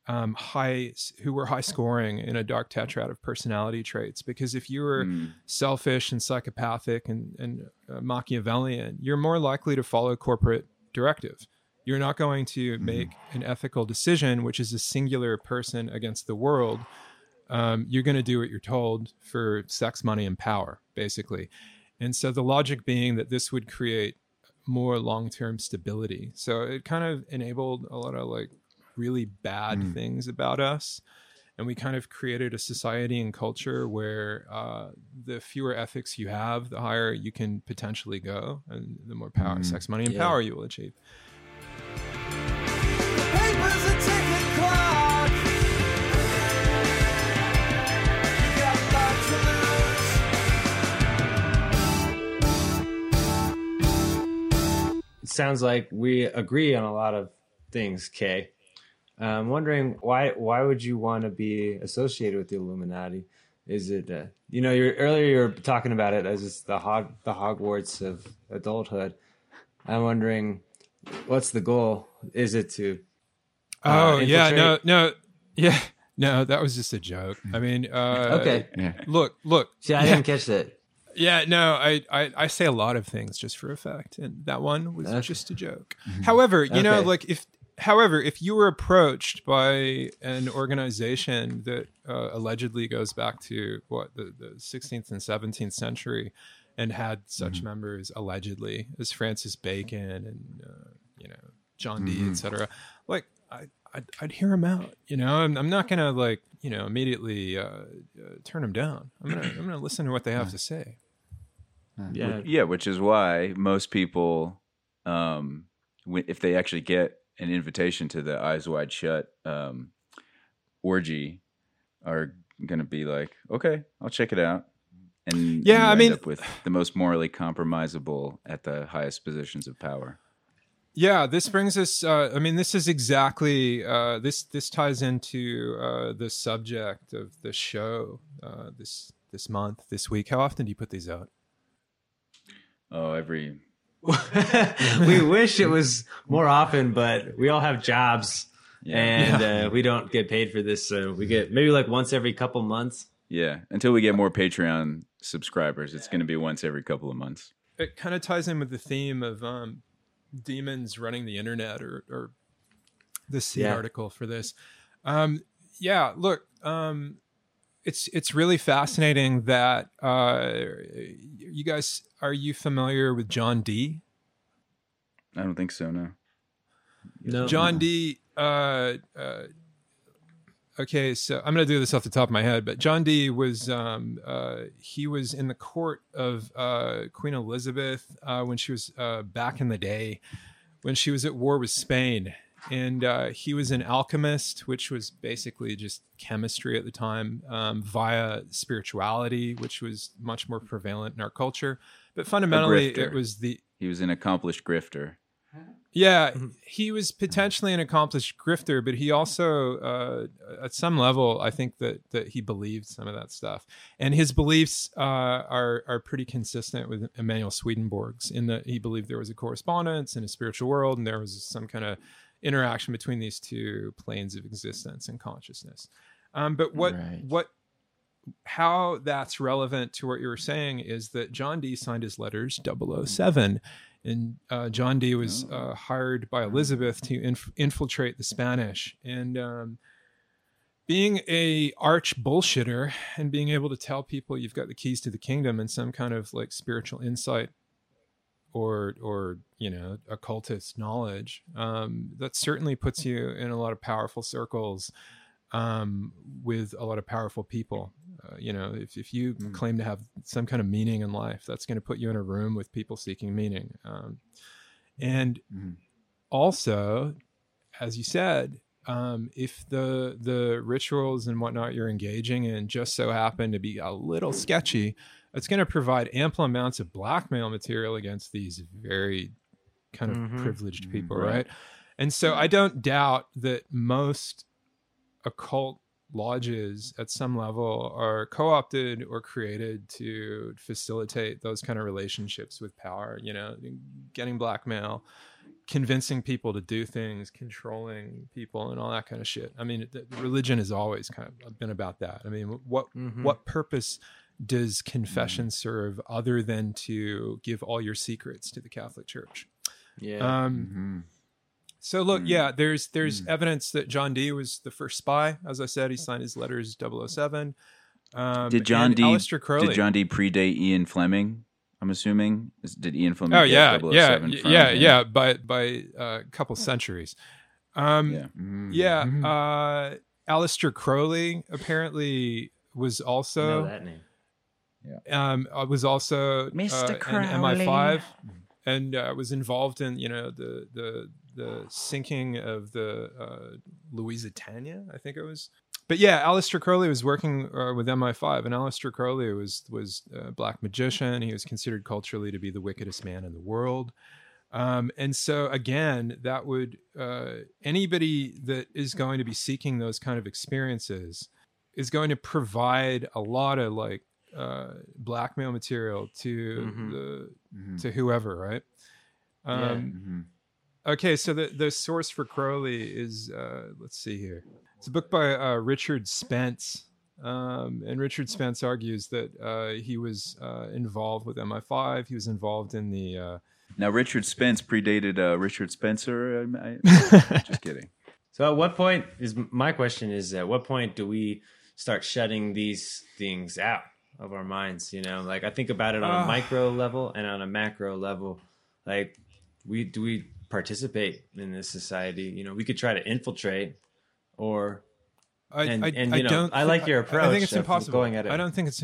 um, high who were high scoring in a dark tetrad of personality traits. Because if you were Mm. selfish and psychopathic and, and uh, Machiavellian, you're more likely to follow corporate directive. You're not going to make an ethical decision, which is a singular person against the world. Um, you're going to do what you're told for sex, money, and power, basically. And so the logic being that this would create more long-term stability. So it kind of enabled a lot of like really bad things about us. And we kind of created a society and culture where uh, the fewer ethics you have, the higher you can potentially go, and the more power, sex, money, and Yeah. power you will achieve sounds like we agree on a lot of things, Kay. Uh, I'm wondering why why would you want to be associated with the Illuminati? Is it uh, you know you're, earlier you were talking about it as the hog the Hogwarts of adulthood. I'm wondering what's the goal? Is it to uh, Oh yeah, no, no, yeah, (laughs) no. That was just a joke. I mean, uh, Okay. Yeah. Look, look. See, I yeah, didn't catch that. yeah, no. I, I, I say a lot of things just for effect, and that one was Okay. just a joke. However, you know, like if, however, if you were approached by an organization that uh, allegedly goes back to what the, the 16th and 17th century, and had such members allegedly as Francis Bacon and uh, you know John Dee, etc. Like I, I'd, I'd hear him out. You know, I'm, I'm not gonna like you know immediately uh, uh, turn them down. I'm gonna I'm gonna listen to what they have to say. Yeah. Yeah, which is why most people, um, if they actually get an invitation to the Eyes Wide Shut um, orgy, are going to be like, okay, I'll check it out. And Yeah, you I end mean- up with the most morally compromisable at the highest positions of power. Yeah, this brings us. Uh, I mean, this is exactly uh, this. This ties into uh, the subject of the show uh, this this month, this week. How often do you put these out? Oh, every (laughs) we wish it was more often, but we all have jobs yeah, and uh, we don't get paid for this. So we get maybe like once every couple months. yeah. Until we get more Patreon subscribers, it's going to be once every couple of months. It kind of ties in with the theme of um, demons running the internet, or, or the C Yeah. article for this. Um, yeah, look, um, it's it's really fascinating that uh, you guys are you familiar with John Dee? I don't think so. No. No, John Dee. Uh, uh, okay, so I'm going to do this off the top of my head, but John Dee. was um, uh, he was in the court of uh, Queen Elizabeth uh, when she was uh, back in the day when she was at war with Spain, and uh, he was an alchemist, which was basically just chemistry at the time um, via spirituality, which was much more prevalent in our culture. But fundamentally, it was the He was an accomplished grifter. Yeah, Mm-hmm. he was potentially an accomplished grifter, but he also, uh, at some level, I think that that he believed some of that stuff, and his beliefs uh, are are pretty consistent with Emanuel Swedenborg's in that he believed there was a correspondence in a spiritual world, and there was some kind of interaction between these two planes of existence and consciousness. Um, but what Right. what how that's relevant to what you were saying is that John Dee signed his letters 007 and uh, John Dee was uh, hired by Elizabeth to inf- infiltrate the Spanish. And um, being a arch bullshitter and being able to tell people you've got the keys to the kingdom and some kind of like spiritual insight or or you know occultist knowledge um, that certainly puts you in a lot of powerful circles um, with a lot of powerful people. Uh, you know, if, if you claim to have some kind of meaning in life, that's going to put you in a room with people seeking meaning. Um, and Mhm. also, as you said, um, if the the rituals and whatnot you're engaging in just so happen to be a little sketchy, it's going to provide ample amounts of blackmail material against these very kind of Mhm. privileged people, Right. right? And so I don't doubt that most occult lodges at some level are co-opted or created to facilitate those kind of relationships with power you know getting blackmail convincing people to do things controlling people and all that kind of shit i mean the, religion has always kind of been about that i mean what Mhm. what purpose does confession serve other than to give all your secrets to the catholic church Yeah. um Mhm. So look, Mm. yeah, there's there's evidence that John Dee was the first spy. As I said, he signed his letters 007. Um, Did John and D. Aleister Crowley. Did John Dee. predate Ian Fleming? I'm assuming. Did Ian Fleming? oh yeah, 007 yeah, from yeah, him? yeah. By by uh, a couple centuries. Um, Yeah. Mhm. yeah. Mhm. Uh, Aleister Crowley apparently was also that name. um, was also Mr. uh, in MI5 and uh, was involved in you know the the the sinking of the uh, I think it was. But yeah, Aleister Crowley was working uh, with MI5, and Aleister Crowley was was a black magician. He was considered culturally to be the wickedest man in the world. Um, and so again, that would uh, anybody that is going to be seeking those kind of experiences is going to provide a lot of like uh, blackmail material to Mhm. the Mhm. to whoever, right? Um, Yeah. Mhm. Okay, so the the source for Crowley is uh, let's see here. It's a book by uh, Richard Spence, um, and Richard Spence argues that uh, he was uh, involved with MI5. He was involved in the. Uh, Now, Richard Spence predated uh, Richard Spencer. I, I, (laughs) just kidding. So at what point is my question is at what point do we start shutting these things out of our minds? You know, like I think about it on Ah. a micro level and on a macro level. Like we do we participate in this society? You know, we could try to infiltrate or I, And- I, and, I you know, don't. I like your approach. I think it's impossible. going at it. I don't think it's.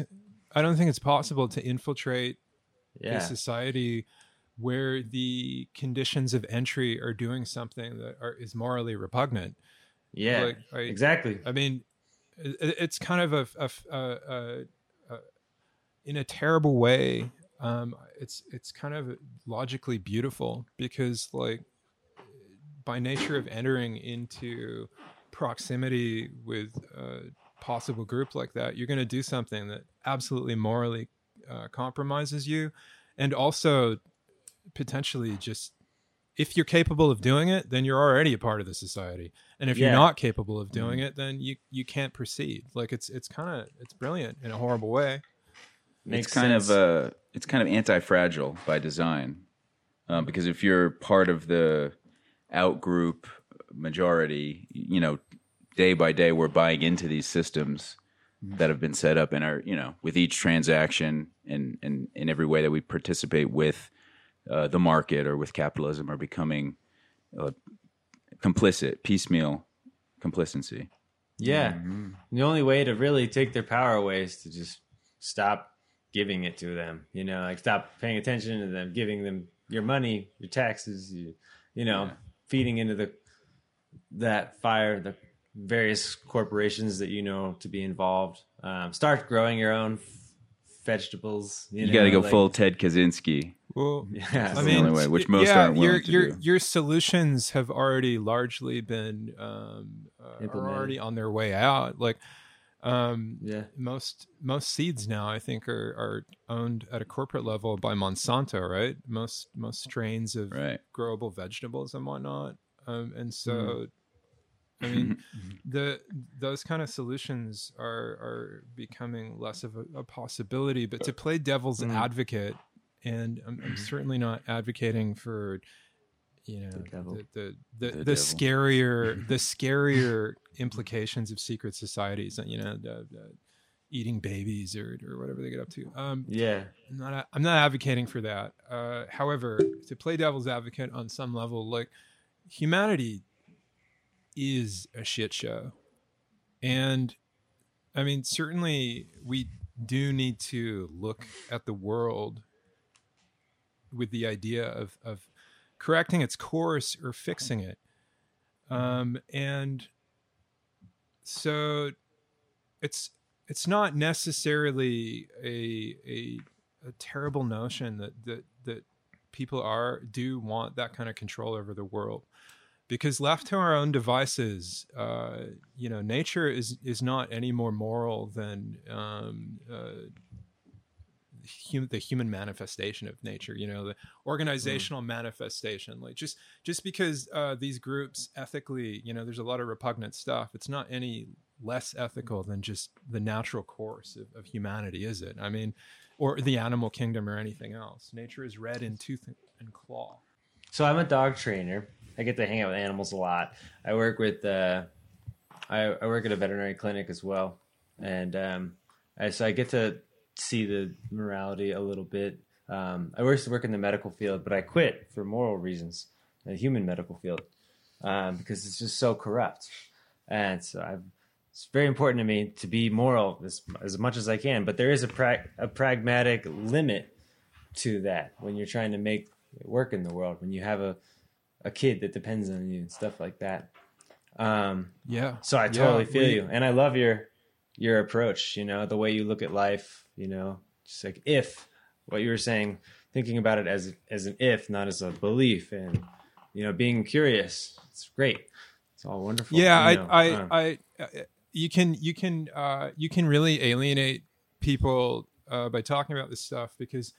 I don't think it's possible to infiltrate yeah. a society where the conditions of entry are doing something that are, is morally repugnant. Yeah. Like, I- exactly. I mean, it, it's kind of a, a, a, a, a in a terrible way. Um, it's it's kind of logically beautiful because like by nature of entering into proximity with a possible group like that, you're going to do something that absolutely morally uh, compromises you, and also potentially just if you're capable of doing it, then you're already a part of the society. And if you're not capable of doing it, then you you can't proceed. Like it's it's kind of it's brilliant in a horrible way. Makes it's kind sense. of uh, it's kind of anti-fragile by design, um, because if you're part of the out group majority, you know, day by day we're buying into these systems that have been set up and are you know with each transaction and and in every way that we participate with uh, the market or with capitalism are becoming uh, complicit, piecemeal complacency. Yeah. Mhm. The only way to really take their power away is to just stop giving it to them. You know, like stop paying attention to them, giving them your money, your taxes, you, you know, Yeah. feeding into the that fire, the various corporations that you know to be involved. Um, start growing your own f- vegetables. You, You, know, got to go like- full Ted Kaczynski. Well, (laughs) Yeah, I the mean, only way, which most yeah, aren't willing your to your do. your solutions have already largely been um, uh, are already on their way out. Like um, yeah, most most seeds now, I think, are are owned at a corporate level by Monsanto, right? Most most strains of Right. growable vegetables and whatnot, um, and so. Mm-hmm. I mean, the those kind of solutions are are becoming less of a, a possibility. But to play devil's Mm. advocate, and I'm, I'm certainly not advocating for, you know, the the the, The the, scarier the (laughs) scarier implications of secret societies. You know, the, the eating babies or or whatever they get up to. Um, yeah, I'm not I'm not advocating for that. Uh, however, to play devil's advocate on some level, like humanity is a shit show, and I mean certainly we do need to look at the world with the idea of of correcting its course or fixing it, um, and so it's it's not necessarily a a, a terrible notion that that that people are do want that kind of control over the world. Because left to our own devices uh, you know nature is is not any more moral than um, uh, hum- the human manifestation of nature you know the organizational manifestation like just just because uh, these groups ethically you know there's a lot of repugnant stuff it's not any less ethical than just the natural course of, of humanity is it? I mean or the animal kingdom or anything else. Nature is red in tooth and claw. So I'm a dog trainer. I get to hang out with animals a lot. I work with uh, I, I work at a veterinary clinic as well, and um, I, so I get to see the morality a little bit. Um, I used to work in the medical field, but I quit for moral reasons, the human medical field, um, because it's just so corrupt. And so I've, it's very important to me to be moral as, as much as I can, but there is a, pra- a pragmatic limit to that when you're trying to make it work in the world when you have a a kid that depends on you and stuff like that um yeah so i totally Yeah, feel we- you and i love your your approach you know the way you look at life you know just like if what you were saying thinking about it as as an if, not as a belief, and you know, being curious. It's great. It's all wonderful. yeah you know, I, uh, I i uh, you can you can uh you can really alienate people uh by talking about this stuff because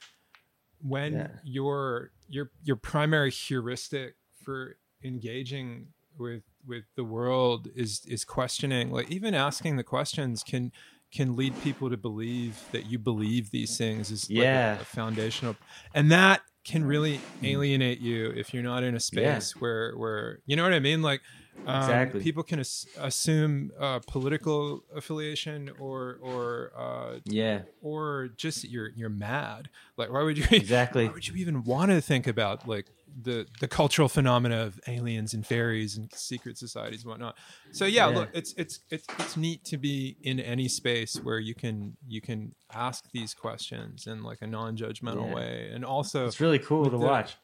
when Yeah. your your your primary heuristic for engaging with with the world is is questioning like even asking the questions can can lead people to believe that you believe these things is like a- Yeah. a, foundational and that can really mm. alienate you if you're not in a space where where you know what i mean? Like um, Exactly. people can as- assume uh, political affiliation or or uh, yeah, or just you're you're mad like why would you Exactly. why would you even want to think about like the the cultural phenomena of aliens and fairies and secret societies and whatnot so yeah, Yeah. look it's it's it's it's neat to be in any space where you can you can ask these questions in like a non-judgmental Yeah. way and also it's really cool to the- watch.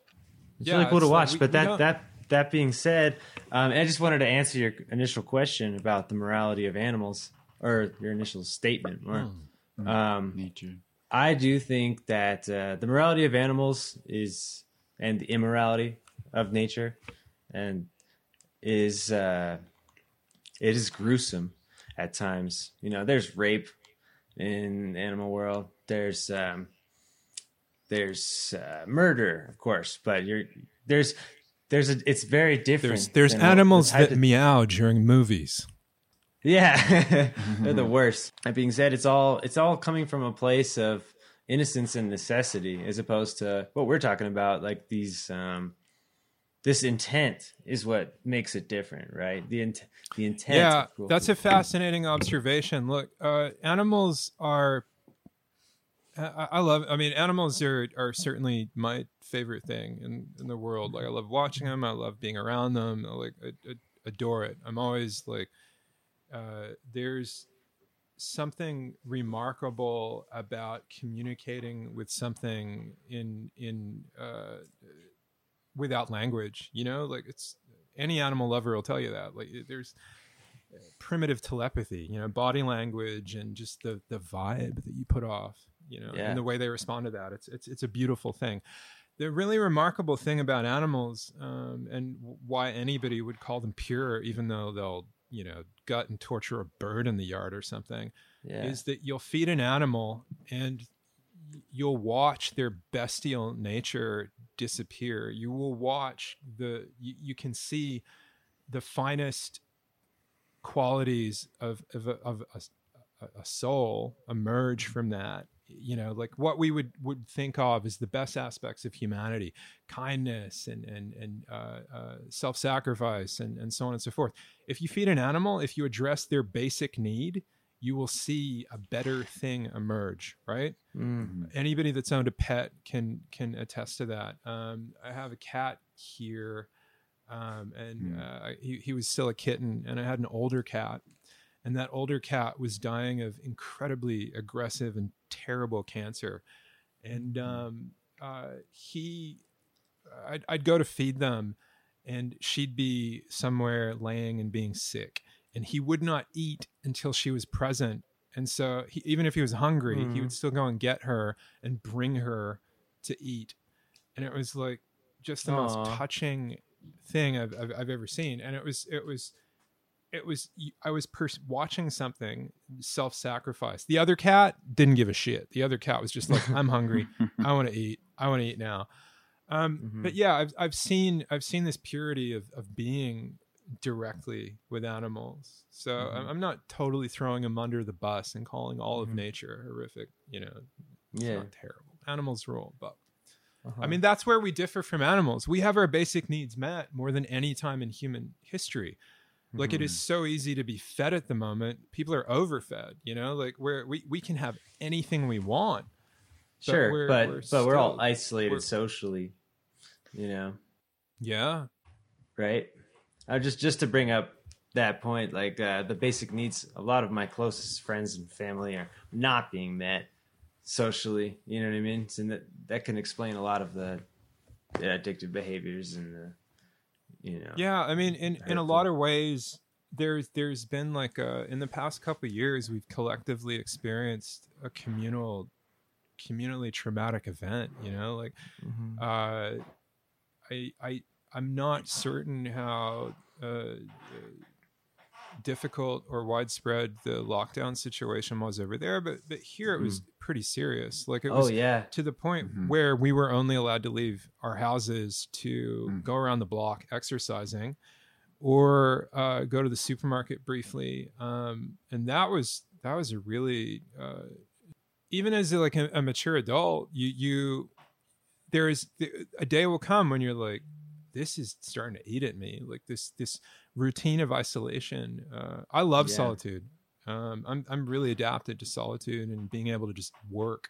It's Yeah, really cool to it's like watch. we- but that that that being said, um, I just wanted to answer your initial question about the morality of animals, or your initial statement. More. Hmm. Um, Nature. I do think that uh, the morality of animals is, and the immorality of nature, and is uh, it is gruesome at times. You know, there's rape in the animal world. There's um, there's uh, murder, of course, but you're there's there's a it's very different. there's there's animals the that of- meow during movies yeah, (laughs) (laughs) they're the worst. That being said, it's all it's all coming from a place of innocence and necessity, as opposed to what we're talking about. Like these, um, this intent is what makes it different, right? The int- the intent. yeah of that's a fascinating observation look uh animals are I, love i mean animals are are certainly my favorite thing in, in the world. Like i love watching them. I love being around them. I like I, I adore it. I'm always like uh there's something remarkable about communicating with something in in uh without language you know? Like it's any animal lover will tell you that. Like there's primitive telepathy you know body language and just the the vibe that you put off you know Yeah. and the way they respond to that it's it's it's a beautiful thing the really remarkable thing about animals um, and why anybody would call them pure even though they'll you know gut and torture a bird in the yard or something yeah. is that you'll feed an animal and you'll watch their bestial nature disappear. You will watch the you, you can see the finest qualities of of, a, of a, a soul emerge from that. You know, like what we would would think of as the best aspects of humanity, kindness and and and uh, uh, self sacrifice and and so on and so forth. If you feed an animal, if you address their basic need, you will see a better thing emerge, right? Mm. Anybody that's owned a pet can can attest to that. Um, I have a cat here, um, and Hmm. uh, he he was still a kitten, and I had an older cat, and that older cat was dying of incredibly aggressive and terrible cancer, and um, uh, he, I'd, I'd go to feed them, and she'd be somewhere laying and being sick, and he would not eat until she was present. And so, he, even if he was hungry, he Mhm. would still go and get her and bring her to eat. And it was like just the Aw. most touching thing I've, I've, I've ever seen. And it was, it was, it was, I was pers- watching something self sacrifice. The other cat didn't give a shit. The other cat was just like, I'm hungry. (laughs) I want to eat. I want to eat now. Um, Mhm. But yeah, I've I've seen I've seen this purity of of being directly with animals. So I'm, I'm not totally throwing them under the bus and calling all of Mhm. nature horrific. You know, it's Yeah. not terrible. Animals rule, but Uh-huh. I mean that's where we differ from animals. We have our basic needs met more than any time in human history. Like it is so easy to be fed at the moment. People are overfed. You know, like where we we can have anything we want. but sure, we're- but we're but we're all isolated we're- socially, you know. Yeah. right? Uh, just just to bring up that point, like uh, the basic needs, a lot of my closest friends and family are not being met socially. You know what I mean? So that that can explain a lot of the, the addictive behaviors and the, you know, Yeah, I mean, in in a lot of ways, there's there's been like a in the past couple of years, we've collectively experienced a communal communally traumatic event. You know, like Mhm. uh, I I I'm not certain how uh, difficult or widespread the lockdown situation was over there, but but here it was pretty serious. Like it Oh was yeah. to the point Mhm. where we were only allowed to leave our houses to Mm. go around the block exercising or uh, go to the supermarket briefly um, and that was that was a really uh, even as like a, a mature adult you you there is a day will come when you're like this is starting to eat at me like this this routine of isolation uh, i love Yeah. solitude um, I'm, I'm really adapted to solitude and being able to just work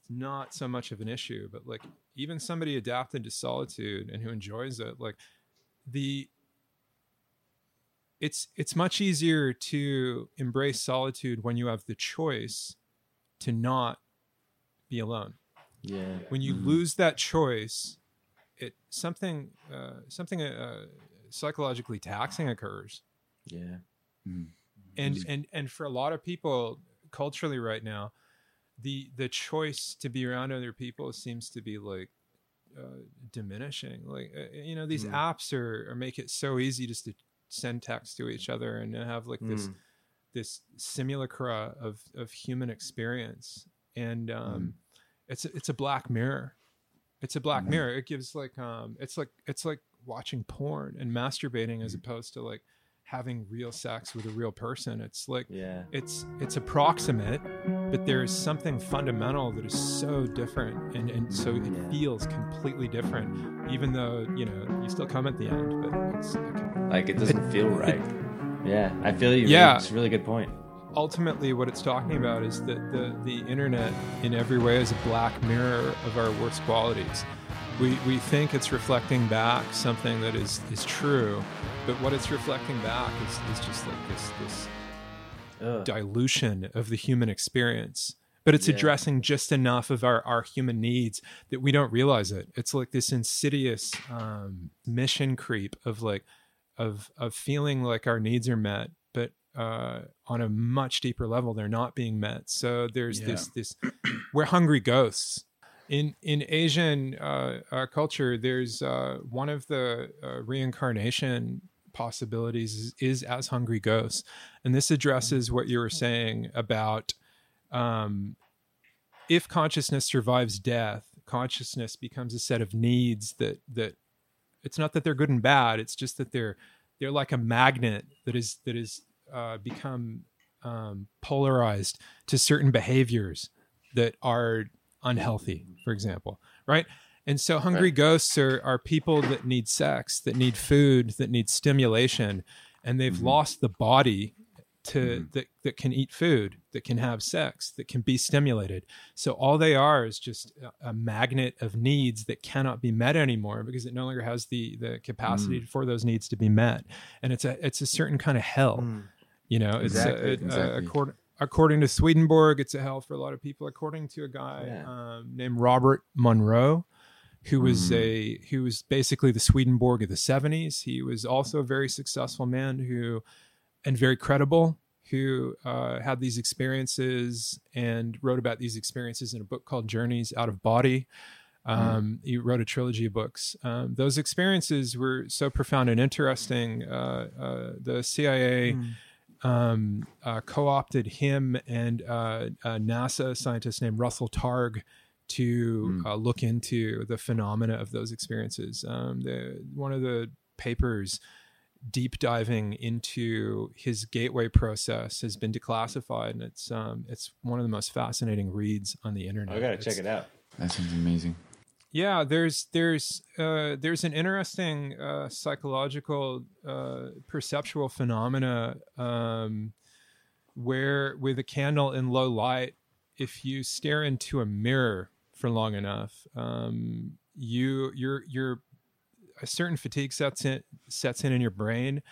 it's not so much of an issue but like even somebody adapted to solitude and who enjoys it like the it's it's much easier to embrace solitude when you have the choice to not be alone Yeah. when you Mhm. lose that choice it something uh, something uh, psychologically taxing occurs Yeah. and Mhm. and and for a lot of people culturally right now the the choice to be around other people seems to be like uh, diminishing like uh, you know these Mm. apps are, are make it so easy just to send text to each other and have like this Mm. this simulacra of of human experience and um it's a, it's a black mirror it's a black Mhm. mirror it gives like um it's like it's like watching porn and masturbating as mm-hmm. opposed to like having real sex with a real person it's like Yeah. it's it's approximate but there is something fundamental that is so different and and mm, so it Yeah. feels completely different even though you know you still come at the end but it's Like it doesn't feel right. Yeah. I feel you. Yeah. It's a really good point. ultimately what it's talking about is that the the internet in every way is a black mirror of our worst qualities we we think it's reflecting back something that is is true but what it's reflecting back is, is just like this this Ugh. dilution of the human experience but it's Yeah. addressing just enough of our, our human needs that we don't realize it it's like this insidious um, mission creep of like of of feeling like our needs are met but uh, on a much deeper level they're not being met so there's Yeah. this this we're hungry ghosts in in asian uh, uh, culture there's uh, one of the uh, reincarnation possibilities is, is as hungry ghosts. And this addresses what you were saying about um, if consciousness survives death consciousness becomes a set of needs that that it's not that they're good and bad it's just that they're they're like a magnet that is that is uh, become um, polarized to certain behaviors that are unhealthy for example right? And so hungry ghosts are, are people that need sex that need food that need stimulation and they've lost the body to that, that can eat food that can have sex that can be stimulated. So all they are is just a, a magnet of needs that cannot be met anymore because it no longer has the the capacity for those needs to be met. And it's a it's a certain kind of hell Mm. you know? It's Exactly, a, uh, exactly. accord, according to swedenborg it's a hell for a lot of people according to a guy Yeah. um, named robert monroe who was a who was basically the swedenborg of the 70s he was also a very successful man who and very credible who uh, had these experiences and wrote about these experiences in a book called journeys out of body. Um, he wrote a trilogy of books. Um, those experiences were so profound and interesting. Uh, uh, the cia um, uh, co-opted him and uh, a NASA scientist named Russell Targ to uh, look into the phenomena of those experiences. Um, the, one of the papers deep diving into his gateway process has been declassified, and it's um, it's one of the most fascinating reads on the internet. I gotta It's- check it out. That sounds amazing. Yeah there's there's uh there's an interesting uh psychological uh perceptual phenomena um where with a candle in low light if you stare into a mirror for long enough um you you're you're a certain fatigue sets in sets in in your brain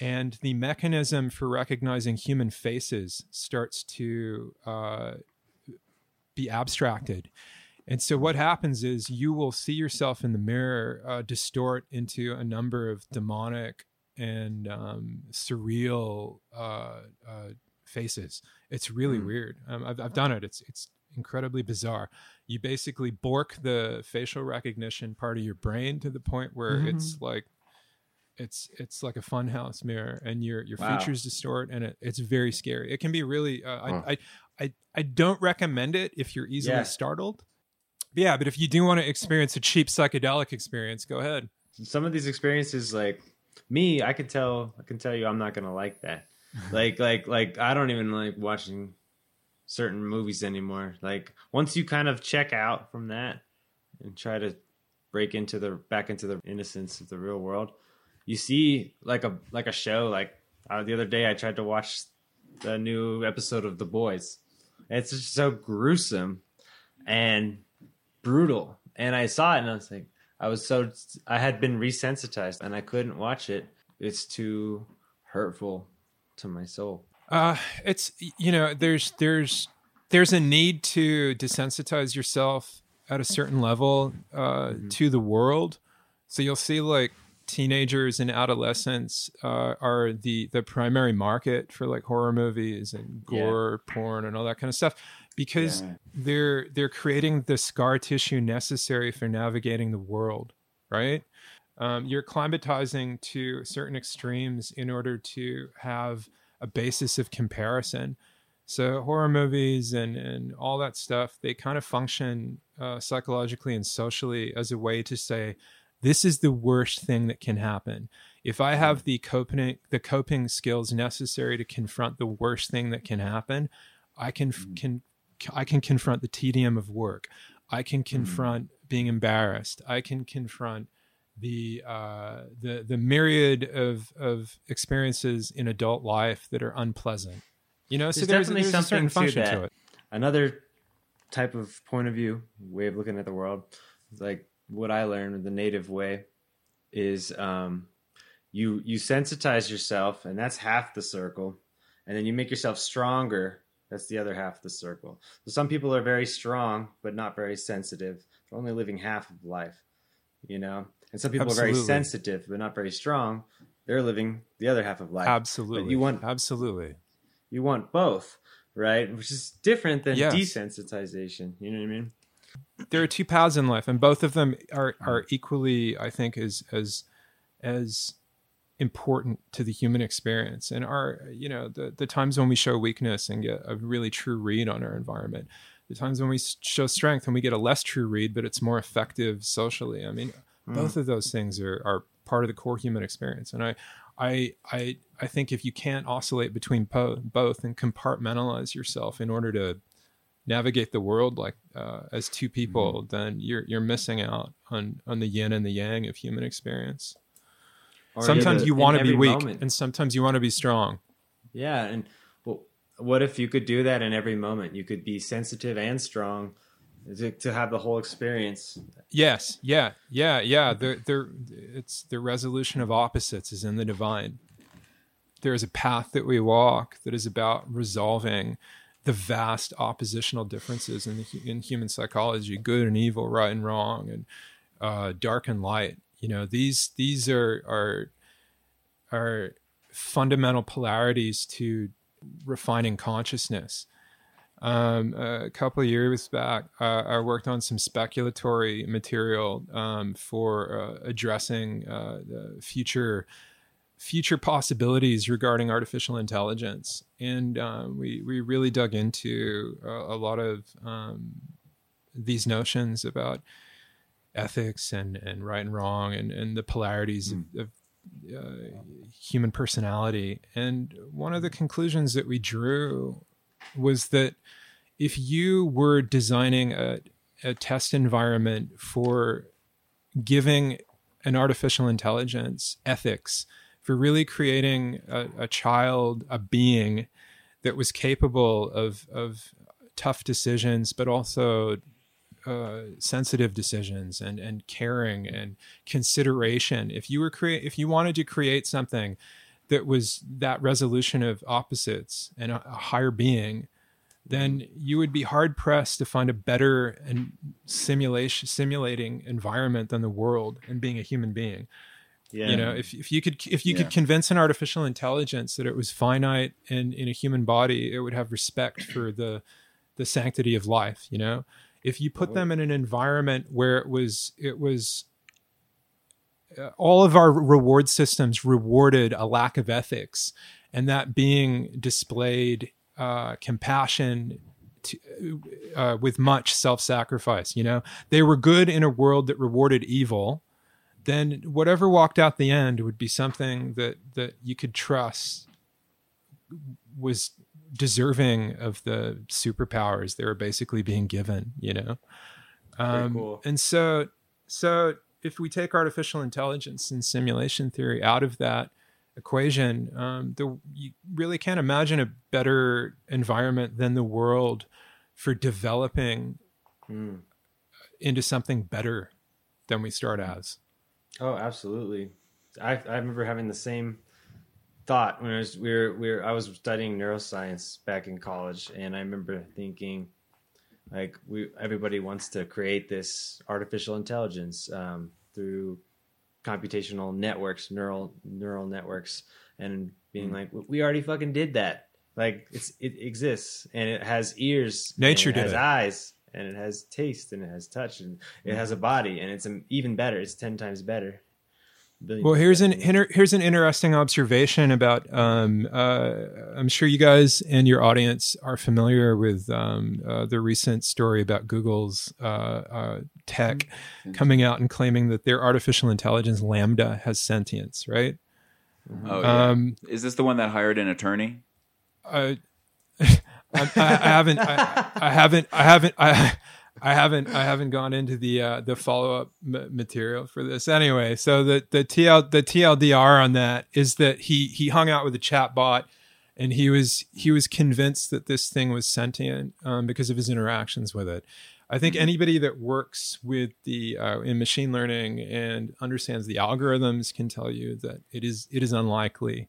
and the mechanism for recognizing human faces starts to uh, be abstracted and so what happens is you will see yourself in the mirror uh, distort into a number of demonic and um, surreal uh, uh, faces. It's really Hmm. weird. Um, I've, I've done it. It's it's incredibly bizarre. You basically bork the facial recognition part of your brain to the point where Mhm. it's like it's it's like a funhouse mirror and your your Wow. features distort and it, it's very scary. It can be really uh, Huh. I, I I I don't recommend it if you're easily Yeah. startled. Yeah, but if you do want to experience a cheap psychedelic experience, go ahead. some of these experiences like me i can tell i can tell you i'm not gonna like that. (laughs) Like like like i don't even like watching certain movies anymore. Like once you kind of check out from that and try to break into the back into the innocence of the real world you see like a like a show like uh, the other day i tried to watch the new episode of the boys. It's just so gruesome and brutal and i saw it and i was like I was so I had been resensitized and I couldn't watch it. It's too hurtful to my soul. Uh, it's you know there's there's there's a need to desensitize yourself at a certain level uh, to the world. So you'll see like teenagers and adolescents uh, are the the primary market for like horror movies and Yeah. gore porn and all that kind of stuff because Yeah. they're they're creating the scar tissue necessary for navigating the world, right? Um, you're climatizing to certain extremes in order to have a basis of comparison. So horror movies and and all that stuff, they kind of function uh, psychologically and socially as a way to say, this is the worst thing that can happen. If I have the coping the coping skills necessary to confront the worst thing that can happen, I can can I can confront the tedium of work. I can confront being embarrassed. I can confront the uh, the the myriad of of experiences in adult life that are unpleasant. You know, so There's there's, definitely there's a certain something to function that. to it. Another type of point of view, way of looking at the world, like what I learned the native way is um, you you sensitize yourself, and that's half the circle, and then you make yourself stronger. That's the other half of the circle. So some people are very strong, but not very sensitive. They're only living half of life, you know. And some people are very sensitive, but not very strong. They're living the other half of life. Absolutely, But you want absolutely. you want both, right? Which is different than Yes. desensitization. You know what I mean? there are two paths in life, and both of them are hmm. are equally, I think, as as as important to the human experience. And are you know the the times when we show weakness and get a really true read on our environment, the times when we show strength and we get a less true read, but it's more effective socially. I mean, both of those things are are part of the core human experience. And I I I I think if you can't oscillate between po- both and compartmentalize yourself in order to navigate the world like uh, as two people, then you're you're missing out on on the yin and the yang of human experience. Sometimes you want to be weak, moment. and sometimes you want to be strong. yeah, and well, what if you could do that in every moment? You could be sensitive and strong to, to have the whole experience. Yes, yeah, yeah, yeah. The the it's the resolution of opposites is in the divine. There is a path that we walk that is about resolving the vast oppositional differences in the, in human psychology, good and evil, right and wrong, and uh, dark and light. You know, these these are are are fundamental polarities to refining consciousness. Um, a couple of years back, uh, I worked on some speculatory material um, for uh, addressing uh, the future future possibilities regarding artificial intelligence, and um, we we really dug into a, a lot of um, these notions about ethics and and right and wrong and and the polarities of, of uh, human personality. And one of the conclusions that we drew was that if you were designing a, a test environment for giving an artificial intelligence ethics, for really creating a, a child, a being that was capable of, of tough decisions, but also uh, sensitive decisions and and caring and consideration. If you were create, if you wanted to create something that was that resolution of opposites and a, a higher being, then you would be hard pressed to find a better and simulation simulating environment than the world and being a human being. Yeah, You know, if, if you could if you Yeah. could convince an artificial intelligence that it was finite and in a human body, it would have respect for the the sanctity of life. You know, if you put them in an environment where it was it was uh, all of our reward systems rewarded a lack of ethics, and that being displayed uh, compassion to, uh, with much self-sacrifice. You know, they were good in a world that rewarded evil. Then whatever walked out the end would be something that that you could trust was deserving of the superpowers they were basically being given. You know, um, cool. and so so if we take artificial intelligence and simulation theory out of that equation, um, the, you really can't imagine a better environment than the world for developing Mm. into something better than we start as. Oh, absolutely. I I remember having the same thought when I was we were we were I was studying neuroscience back in college, and I remember thinking, like we everybody wants to create this artificial intelligence um, through computational networks, neural neural networks, and being like, we already fucking did that. Like it's it exists, and it has ears, Nature it has it. eyes, and it has taste, and it has touch, and it has a body, and it's even better. It's ten times better. Billion Well, here's an inter- here's an interesting observation about. Um, uh, I'm sure you guys and your audience are familiar with um, uh, the recent story about Google's uh, uh, tech coming out and claiming that their artificial intelligence LaMDA has sentience. Right? Oh, yeah. Um, Is this the one that hired an attorney? I, (laughs) I, I haven't, I, I haven't, I haven't, I, I haven't, I haven't gone into the uh, the follow up m- material for this anyway. So the the TL the TLDR on that is that he he hung out with a chat bot, and he was he was convinced that this thing was sentient um, because of his interactions with it. I think anybody that works with the uh, in machine learning and understands the algorithms can tell you that it is it is unlikely.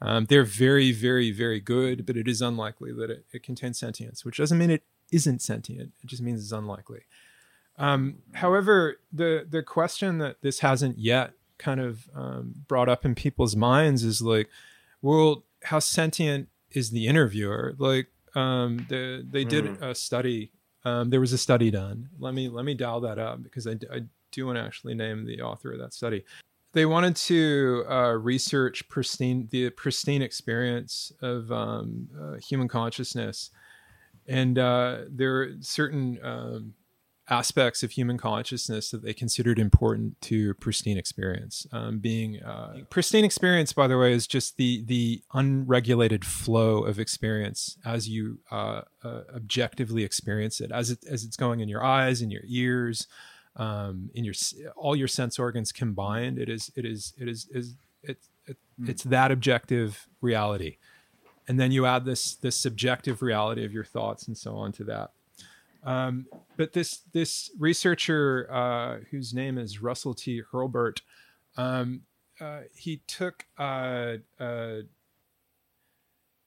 Um, they're very, very, very good, but it is unlikely that it, it contains sentience, which doesn't mean it isn't sentient. It just means it's unlikely. Um, however, the the question that this hasn't yet kind of um, brought up in people's minds is like, well, how sentient is the interviewer? Like, um, the, they did Hmm. a study. Um, there was a study done. Let me let me dial that up because I do want to actually name the author of that study they wanted to uh, research pristine the pristine experience of um, uh, human consciousness, and uh, there are certain um, aspects of human consciousness that they considered important to pristine experience. Um, being uh, pristine experience, by the way, is just the the unregulated flow of experience as you uh, uh, objectively experience it, as it as it's going in your eyes, in your ears um, in your all your sense organs combined. It is it is it is is it's it, it's that objective reality, and then you add this this subjective reality of your thoughts and so on to that. Um, but this this researcher uh, whose name is Russell T. Hurlbert, um, uh, he took uh, uh,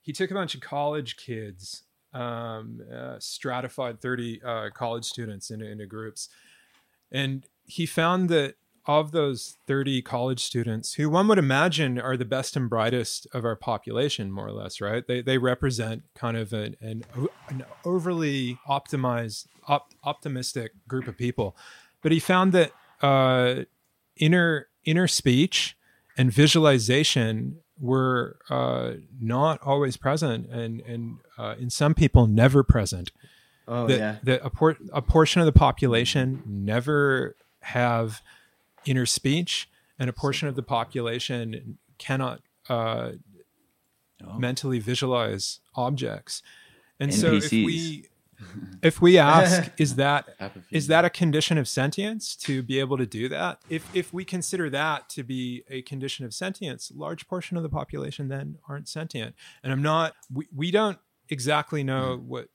he took a bunch of college kids, um, uh, stratified thirty uh, college students into, into groups, and he found that of those 30 college students who one would imagine are the best and brightest of our population more or less right? They, they represent kind of an, an, an overly optimized op, optimistic group of people. But he found that uh, inner inner speech and visualization were uh, not always present and and uh, in some people never present. Oh that, yeah. that a, por- a portion of the population never have inner speech and a portion of the population cannot uh, Oh. mentally visualize objects. And so if we (laughs) if we ask is that (laughs) is that a condition of sentience to be able to do that? If if we consider that to be a condition of sentience large portion of the population then aren't sentient. And i'm not we, we don't exactly know what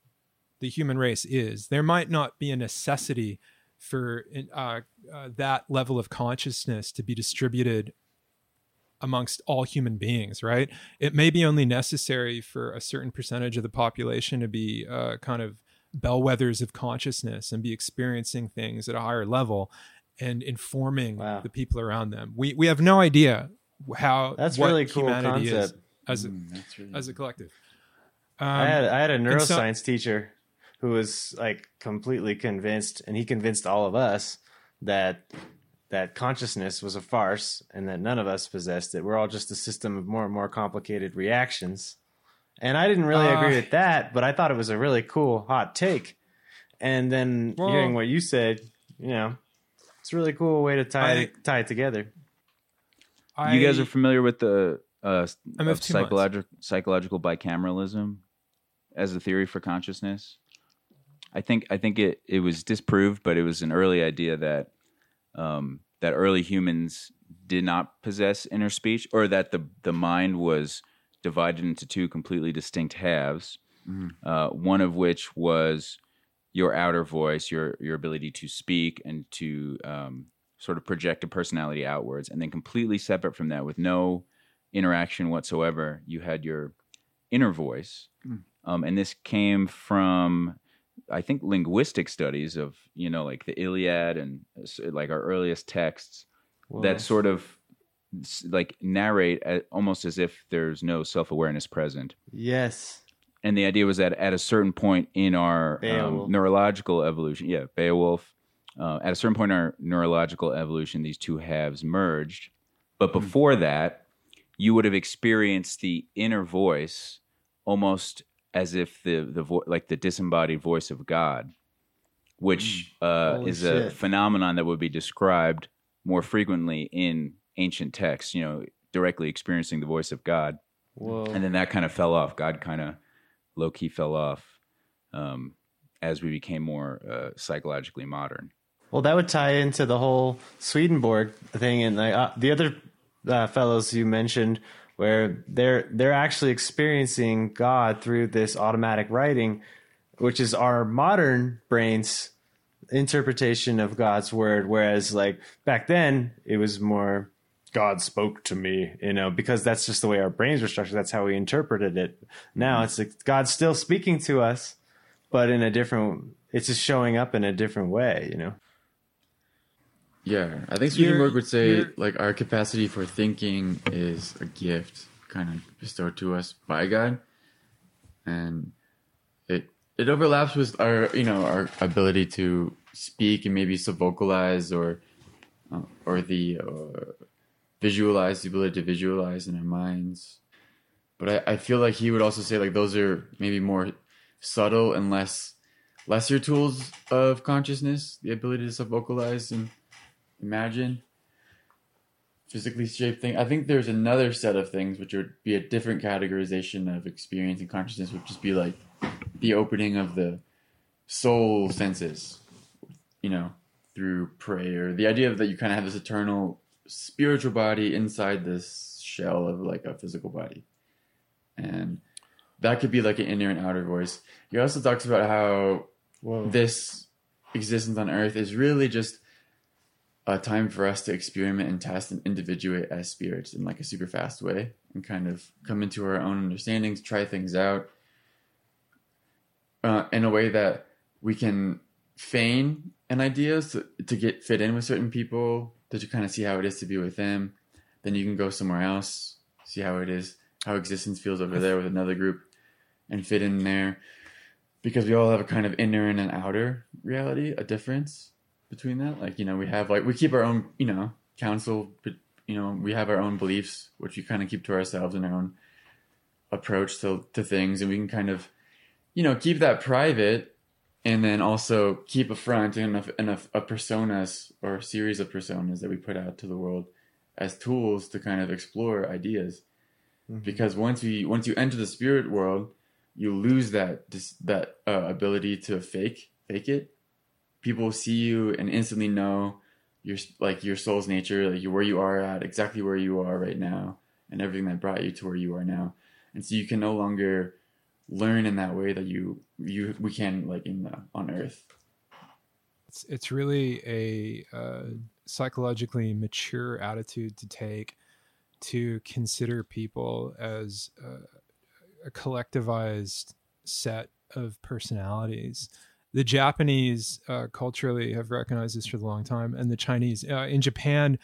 the human race is. There might not be a necessity for uh, uh, that level of consciousness to be distributed amongst all human beings right it may be only necessary for a certain percentage of the population to be uh, kind of bellwethers of consciousness and be experiencing things at a higher level and informing Wow. the people around them. We we have no idea how That's what really cool humanity concept. is as a, Mm, really as a collective. Um, I had I had a and so- neuroscience teacher who was like completely convinced, and he convinced all of us that that consciousness was a farce and that none of us possessed it. We're all just a system of more and more complicated reactions. And I didn't really Uh, agree with that, but I thought it was a really cool hot take. And then Well- hearing what you said, you know, it's a really cool way to tie I- it, tie it together. you guys are familiar with the uh, I months. psychological psychological bicameralism as a theory for consciousness. I think I think it it was disproved, but it was an early idea that um, that early humans did not possess inner speech, or that the the mind was divided into two completely distinct halves. Uh, one of which was your outer voice, your your ability to speak and to um, sort of project a personality outwards, and then completely separate from that, with no interaction whatsoever, you had your inner voice, um, and this came from, I think, linguistic studies of you know like the Iliad and like our earliest texts that sort of like narrate almost as if there's no self awareness present Yes. and the idea was that at a certain point in our um, neurological evolution, yeah, Beowulf, uh, at a certain point in our neurological evolution, these two halves merged. But Hmm. before that, you would have experienced the inner voice almost as if the the vo- like the disembodied voice of God, which uh, Hmm. Holy is a phenomenon that would be described more frequently in ancient texts. You know, directly experiencing the voice of God Whoa. and then that kind of fell off. God kind of low key fell off um, as we became more uh, psychologically modern. Well, that would tie into the whole Swedenborg thing, and like, uh, the other uh, fellows you mentioned, where they're they're actually experiencing God through this automatic writing, which is our modern brains interpretation of God's word. Whereas, like back then, it was more God spoke to me, you know, because that's just the way our brains were structured. That's how we interpreted it. Now it's like God's still speaking to us, but in a different. It's just showing up in a different way, you know. Yeah, I think Swedenborg would say like our capacity for thinking is a gift kind of bestowed to us by God, and it it overlaps with our you know our ability to speak and maybe vocalize or uh, or the uh, visualize the ability to visualize in our minds. But I, I feel like he would also say like those are maybe more subtle and less lesser tools of consciousness, the ability to vocalize and imagine physically shaped thing. I think there's another set of things which would be a different categorization of experience and consciousness, would just be like the opening of the soul senses, you know, through prayer. The idea that you kind of have this eternal spiritual body inside this shell of like a physical body. And that could be like an inner and outer voice. He also talks about how this existence on earth is really just a time for us to experiment and test and individuate as spirits in like a super fast way and kind of come into our own understandings, try things out uh, in a way that we can feign an idea to, to get fit in with certain people, to kind of see how it is to be with them. Then you can go somewhere else, see how it is, how existence feels over there with another group, and fit in there. Because we all have a kind of inner and an outer reality, a difference between that. Like, you know, we have like, we keep our own, you know, counsel, but, you know, we have our own beliefs, which we kind of keep to ourselves and our own approach to, to things. And we can kind of, you know, keep that private and then also keep a front and a, and a, a personas or a series of personas that we put out to the world as tools to kind of explore ideas. Because once we once you enter the spirit world, you lose that that uh, ability to fake fake it. People see you and instantly know your like your soul's nature, like where you are at, exactly where you are right now, and everything that brought you to where you are now. And so you can no longer learn in that way that you you we can like in the, on Earth. it's it's really a uh, psychologically mature attitude to take to consider people as uh, a collectivized set of personalities. The Japanese uh, culturally have recognized this for a long time, and the Chinese uh, in Japan,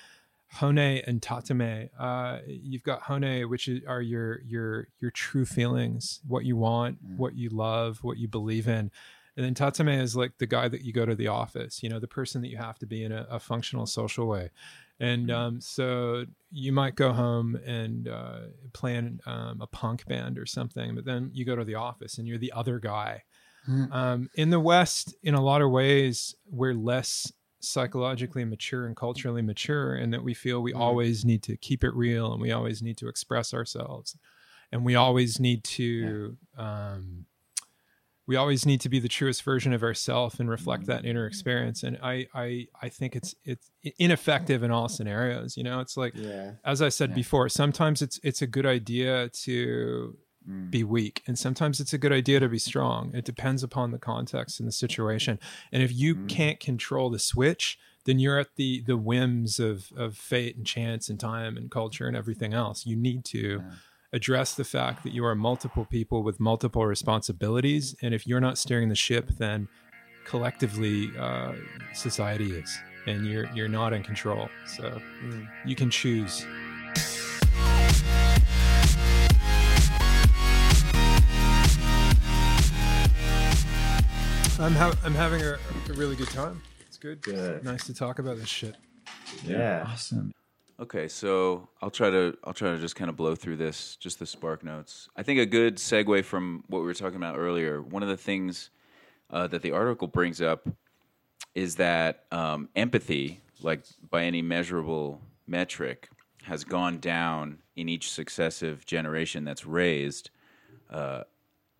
honne and tatemae. Uh, you've got honne, which are your your your true feelings, what you want, what you love, what you believe in, And then tatemae is like the guy that you go to the office, you know, the person that you have to be in a, a functional social way. And um, so you might go home and uh, plan um, a punk band or something, but then you go to the office and you're the other guy. Um, in the West, in a lot of ways, we're less psychologically mature and culturally mature, and that we feel we always need to keep it real and we always need to express ourselves, and we always need to. Um, we always need to be the truest version of ourselves and reflect that inner experience and I, I i think it's it's ineffective in all scenarios you know it's like Yeah. as i said Yeah. before sometimes it's it's a good idea to be weak. And sometimes it's a good idea to be strong. It depends upon the context and the situation. And if you can't control the switch then you're at the the whims of of fate and chance and time and culture and everything else. You need to address the fact that you are multiple people with multiple responsibilities. And if you're not steering the ship then collectively uh, society is. And you're you're not in control. So you can choose I'm ha- I'm having a, a really good time. It's good. Good. Nice to talk about this shit. Yeah. Awesome. Okay, so I'll try to I'll try to just kind of blow through this, just the spark notes. I think a good segue from what we were talking about earlier. One of the things uh, that the article brings up is that um, empathy, like by any measurable metric, has gone down in each successive generation that's raised, uh,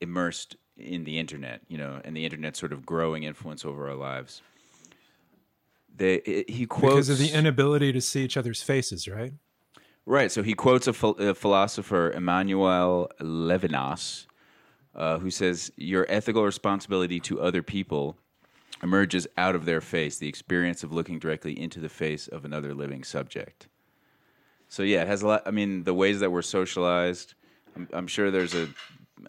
immersed in the internet. You know, and the internet's sort of growing influence over our lives. They, it- he quotes Because of the inability to see each other's faces, right? Right. So he quotes a, phil- a philosopher, Emmanuel Levinas, uh, who says, Your ethical responsibility to other people emerges out of their face, the experience of looking directly into the face of another living subject. So, yeah, it has a lot. I mean, the ways that we're socialized, I'm, I'm sure there's a,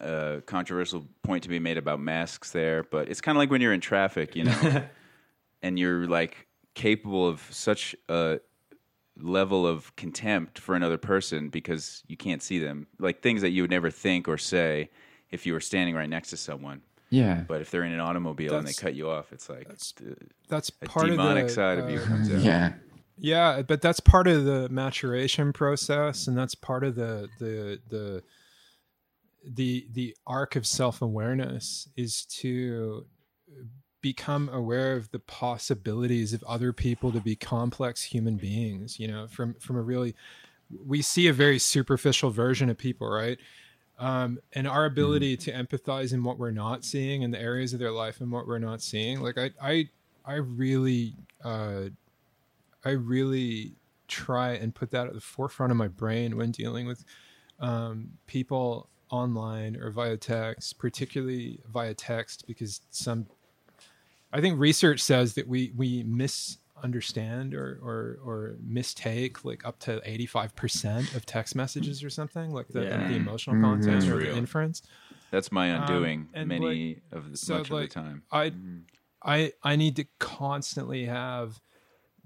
a controversial point to be made about masks there, but it's kind of like when you're in traffic, you know, (laughs) and you're like capable of such a level of contempt for another person because you can't see them. Like things that you would never think or say if you were standing right next to someone. Yeah. But if they're in an automobile and they cut you off, it's like the, That's a part demonic of the side of you uh, comes out. Yeah. Yeah, but that's part of the maturation process, and that's part of the the the the the arc of self awareness is to become aware of the possibilities of other people to be complex human beings. You know, from from a really we see a very superficial version of people, right? Um, and our ability to empathize in what we're not seeing in the areas of their life and what we're not seeing. Like I, I, I really, uh, I really try and put that at the forefront of my brain when dealing with um, people online or via text, particularly via text, because some, I think research says that we we misunderstand or or, or mistake like up to eighty five percent of text messages or something like the, Yeah. the emotional mm-hmm. content That's or real. the inference. That's my um, undoing and, many of the, so, much like, of the time. I mm-hmm. I I need to constantly have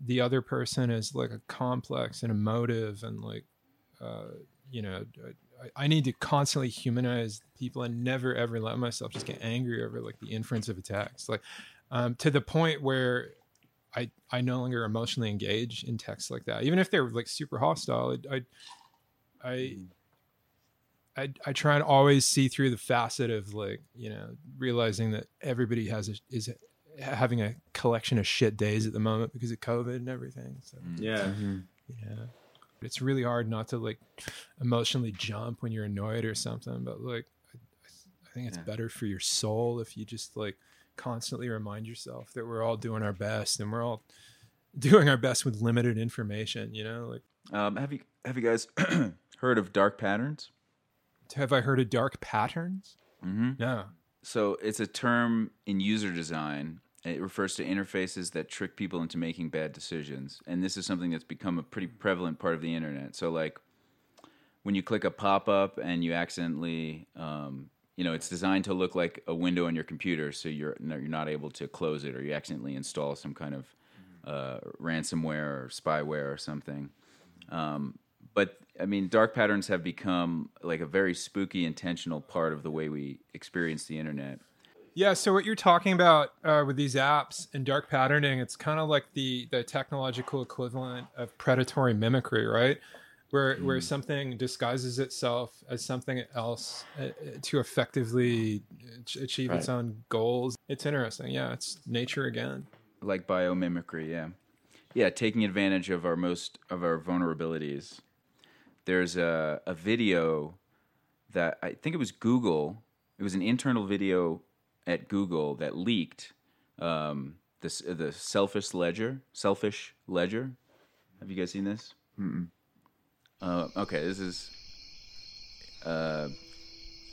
the other person as like a complex and emotive and like uh you know I, I need to constantly humanize people and never ever let myself just get angry over like the inference of attacks, like um to the point where I I no longer emotionally engage in texts like that. Even if they're like super hostile I I I, I, I try and always see through the facet of like you know realizing that everybody has a, is having a collection of shit days at the moment because of COVID and everything. So mm. Yeah. Mm-hmm. yeah, it's really hard not to like emotionally jump when you're annoyed or something. But like, I, I think it's Yeah. better for your soul if you just like constantly remind yourself that we're all doing our best and we're all (laughs) doing our best with limited information. You know, like Um, have you have you guys (clears throat) heard of dark patterns? have I heard of dark patterns? Mm-hmm. No. So it's a term in user design. It refers to interfaces that trick people into making bad decisions, and this is something that's become a pretty prevalent part of the internet. So, like when you click a pop up and you accidentally, um, you know, it's designed to look like a window on your computer, so you're you're not able to close it, or you accidentally install some kind of uh, ransomware or spyware or something. Um, but I mean, dark patterns have become like a very spooky, intentional part of the way we experience the internet. Yeah, so what you're talking about uh, with these apps and dark patterning, it's kind of like the the technological equivalent of predatory mimicry, right? Where where something disguises itself as something else uh, uh, to effectively ach- achieve its own goals. It's interesting. Yeah, it's nature again. like biomimicry yeah yeah taking advantage of our most of our vulnerabilities there's a, a video that i think it was google it was an internal video at google that leaked um, this the selfish ledger selfish ledger. Have you guys seen this? Uh, okay this is uh,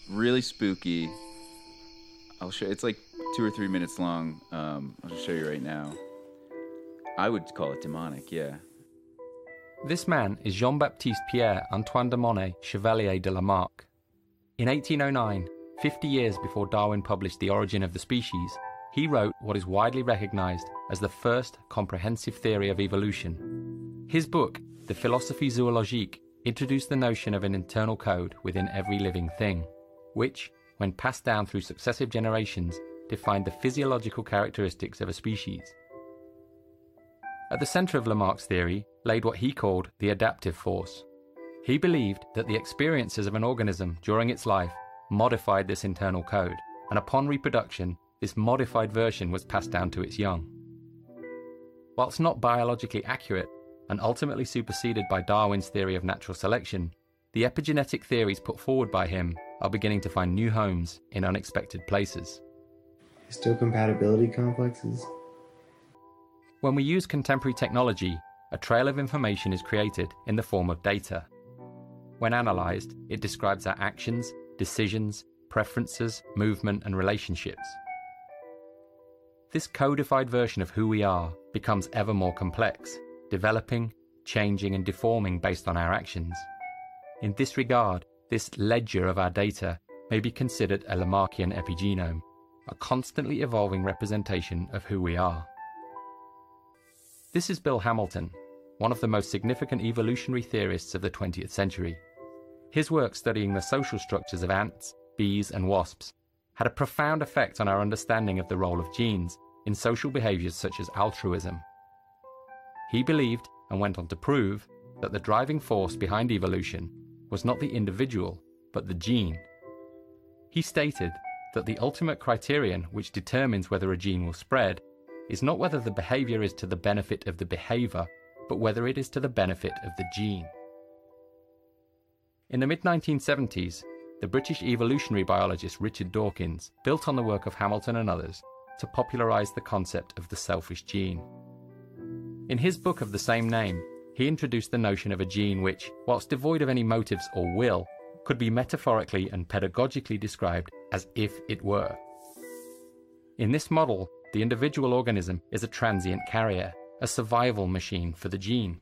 really spooky. I'll show it's like two or three minutes long. Um, i'll just show you right now. I would call it demonic, yeah. This man is Jean Baptiste Pierre Antoine de Monet Chevalier de Lamarck. In 1809, 50 years before Darwin published The Origin of the Species, he wrote what is widely recognized as the first comprehensive theory of evolution. His book, The Philosophie Zoologique, introduced the notion of an internal code within every living thing, which, when passed down through successive generations, defined the physiological characteristics of a species. At the centre of Lamarck's theory laid what he called the adaptive force. He believed that the experiences of an organism during its life modified this internal code, and upon reproduction, this modified version was passed down to its young. Whilst not biologically accurate and ultimately superseded by Darwin's theory of natural selection, the epigenetic theories put forward by him are beginning to find new homes in unexpected places. Histocompatibility complexes. When we use contemporary technology, a trail of information is created in the form of data. When analysed, it describes our actions, decisions, preferences, movement, and relationships. This codified version of who we are becomes ever more complex, developing, changing, and deforming based on our actions. In this regard, this ledger of our data may be considered a Lamarckian epigenome, a constantly evolving representation of who we are. This is Bill Hamilton, one of the most significant evolutionary theorists of the 20th century. His work studying the social structures of ants, bees, and wasps had a profound effect on our understanding of the role of genes in social behaviors such as altruism. He believed, and went on to prove, that the driving force behind evolution was not the individual, but the gene. He stated that the ultimate criterion which determines whether a gene will spread is not whether the behavior is to the benefit of the behavior, but whether it is to the benefit of the gene. In the mid 1970s, the British evolutionary biologist Richard Dawkins built on the work of Hamilton and others to popularise the concept of the selfish gene. In his book of the same name, he introduced the notion of a gene which, whilst devoid of any motives or will, could be metaphorically and pedagogically described as if it were. In this model, the individual organism is a transient carrier, a survival machine for the gene.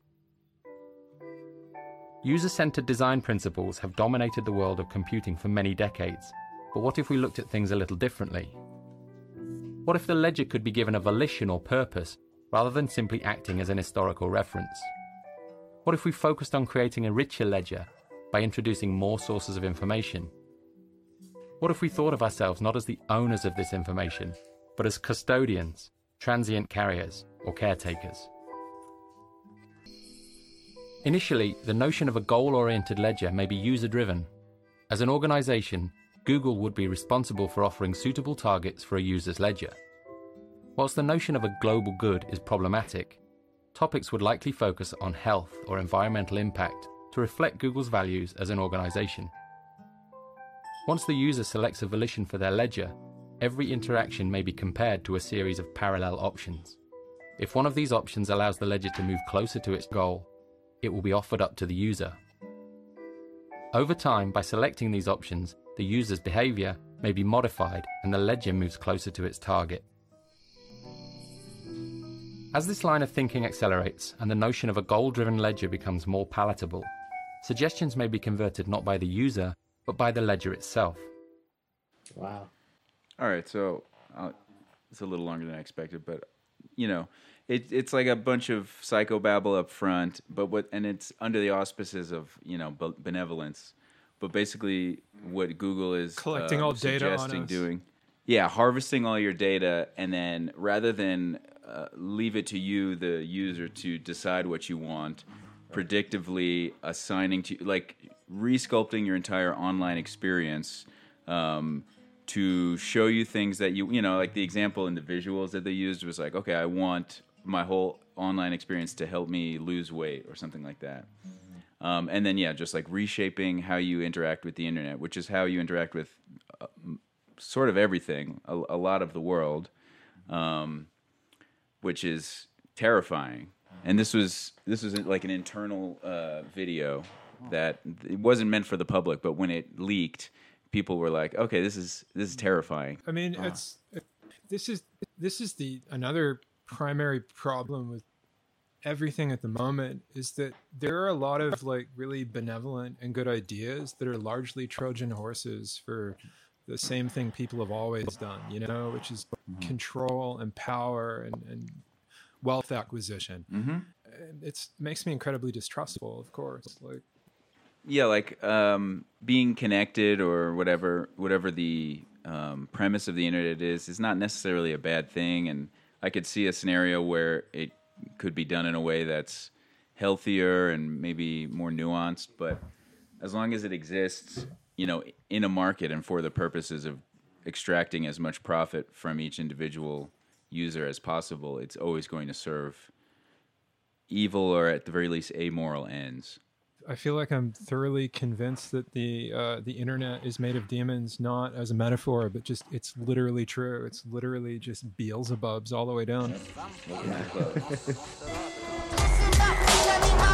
User centered design principles have dominated the world of computing for many decades, but what if we looked at things a little differently? What if the ledger could be given a volition or purpose rather than simply acting as an historical reference? What if we focused on creating a richer ledger by introducing more sources of information? What if we thought of ourselves not as the owners of this information, but as custodians, transient carriers, or caretakers? Initially, the notion of a goal oriented ledger may be user driven. As an organization, Google would be responsible for offering suitable targets for a user's ledger. Whilst the notion of a global good is problematic, topics would likely focus on health or environmental impact to reflect Google's values as an organization. Once the user selects a volition for their ledger, every interaction may be compared to a series of parallel options. If one of these options allows the ledger to move closer to its goal, it will be offered up to the user. Over time, by selecting these options, the user's behavior may be modified and the ledger moves closer to its target. As this line of thinking accelerates and the notion of a goal driven ledger becomes more palatable, suggestions may be converted not by the user, but by the ledger itself. Wow. All right, so uh, it's a little longer than I expected, but you know, it, it's like a bunch of psychobabble up front, but what and it's under the auspices of you know be- benevolence, but basically what Google is Collecting uh, all data on us. doing. yeah, harvesting all your data, and then rather than uh, leave it to you, the user, to decide what you want, predictively assigning to like resculpting your entire online experience um, to show you things that you you know like the example in the visuals that they used was like okay I want my whole online experience to help me lose weight or something like that. Um, and then yeah, just like reshaping how you interact with the internet, which is how you interact with uh, sort of everything, a, a lot of the world, um, which is terrifying. And this was this was like an internal uh, video that it wasn't meant for the public, but when it leaked, people were like, "Okay, this is this is terrifying." I mean, it's this is this is the another primary problem with everything at the moment is that there are a lot of like really benevolent and good ideas that are largely Trojan horses for the same thing people have always done, you know, which is control and power and, and wealth acquisition. Mm-hmm. It's makes me incredibly distrustful, of course. Like yeah like um, being connected or whatever whatever the um, premise of the internet is is not necessarily a bad thing and i could see a scenario where it could be done in a way that's healthier and maybe more nuanced but as long as it exists you know in a market and for the purposes of extracting as much profit from each individual user as possible it's always going to serve evil or at the very least amoral ends I feel like I'm thoroughly convinced that the uh, the internet is made of demons, not as a metaphor, but just it's literally true. It's literally just Beelzebubs all the way down. (laughs) Yeah.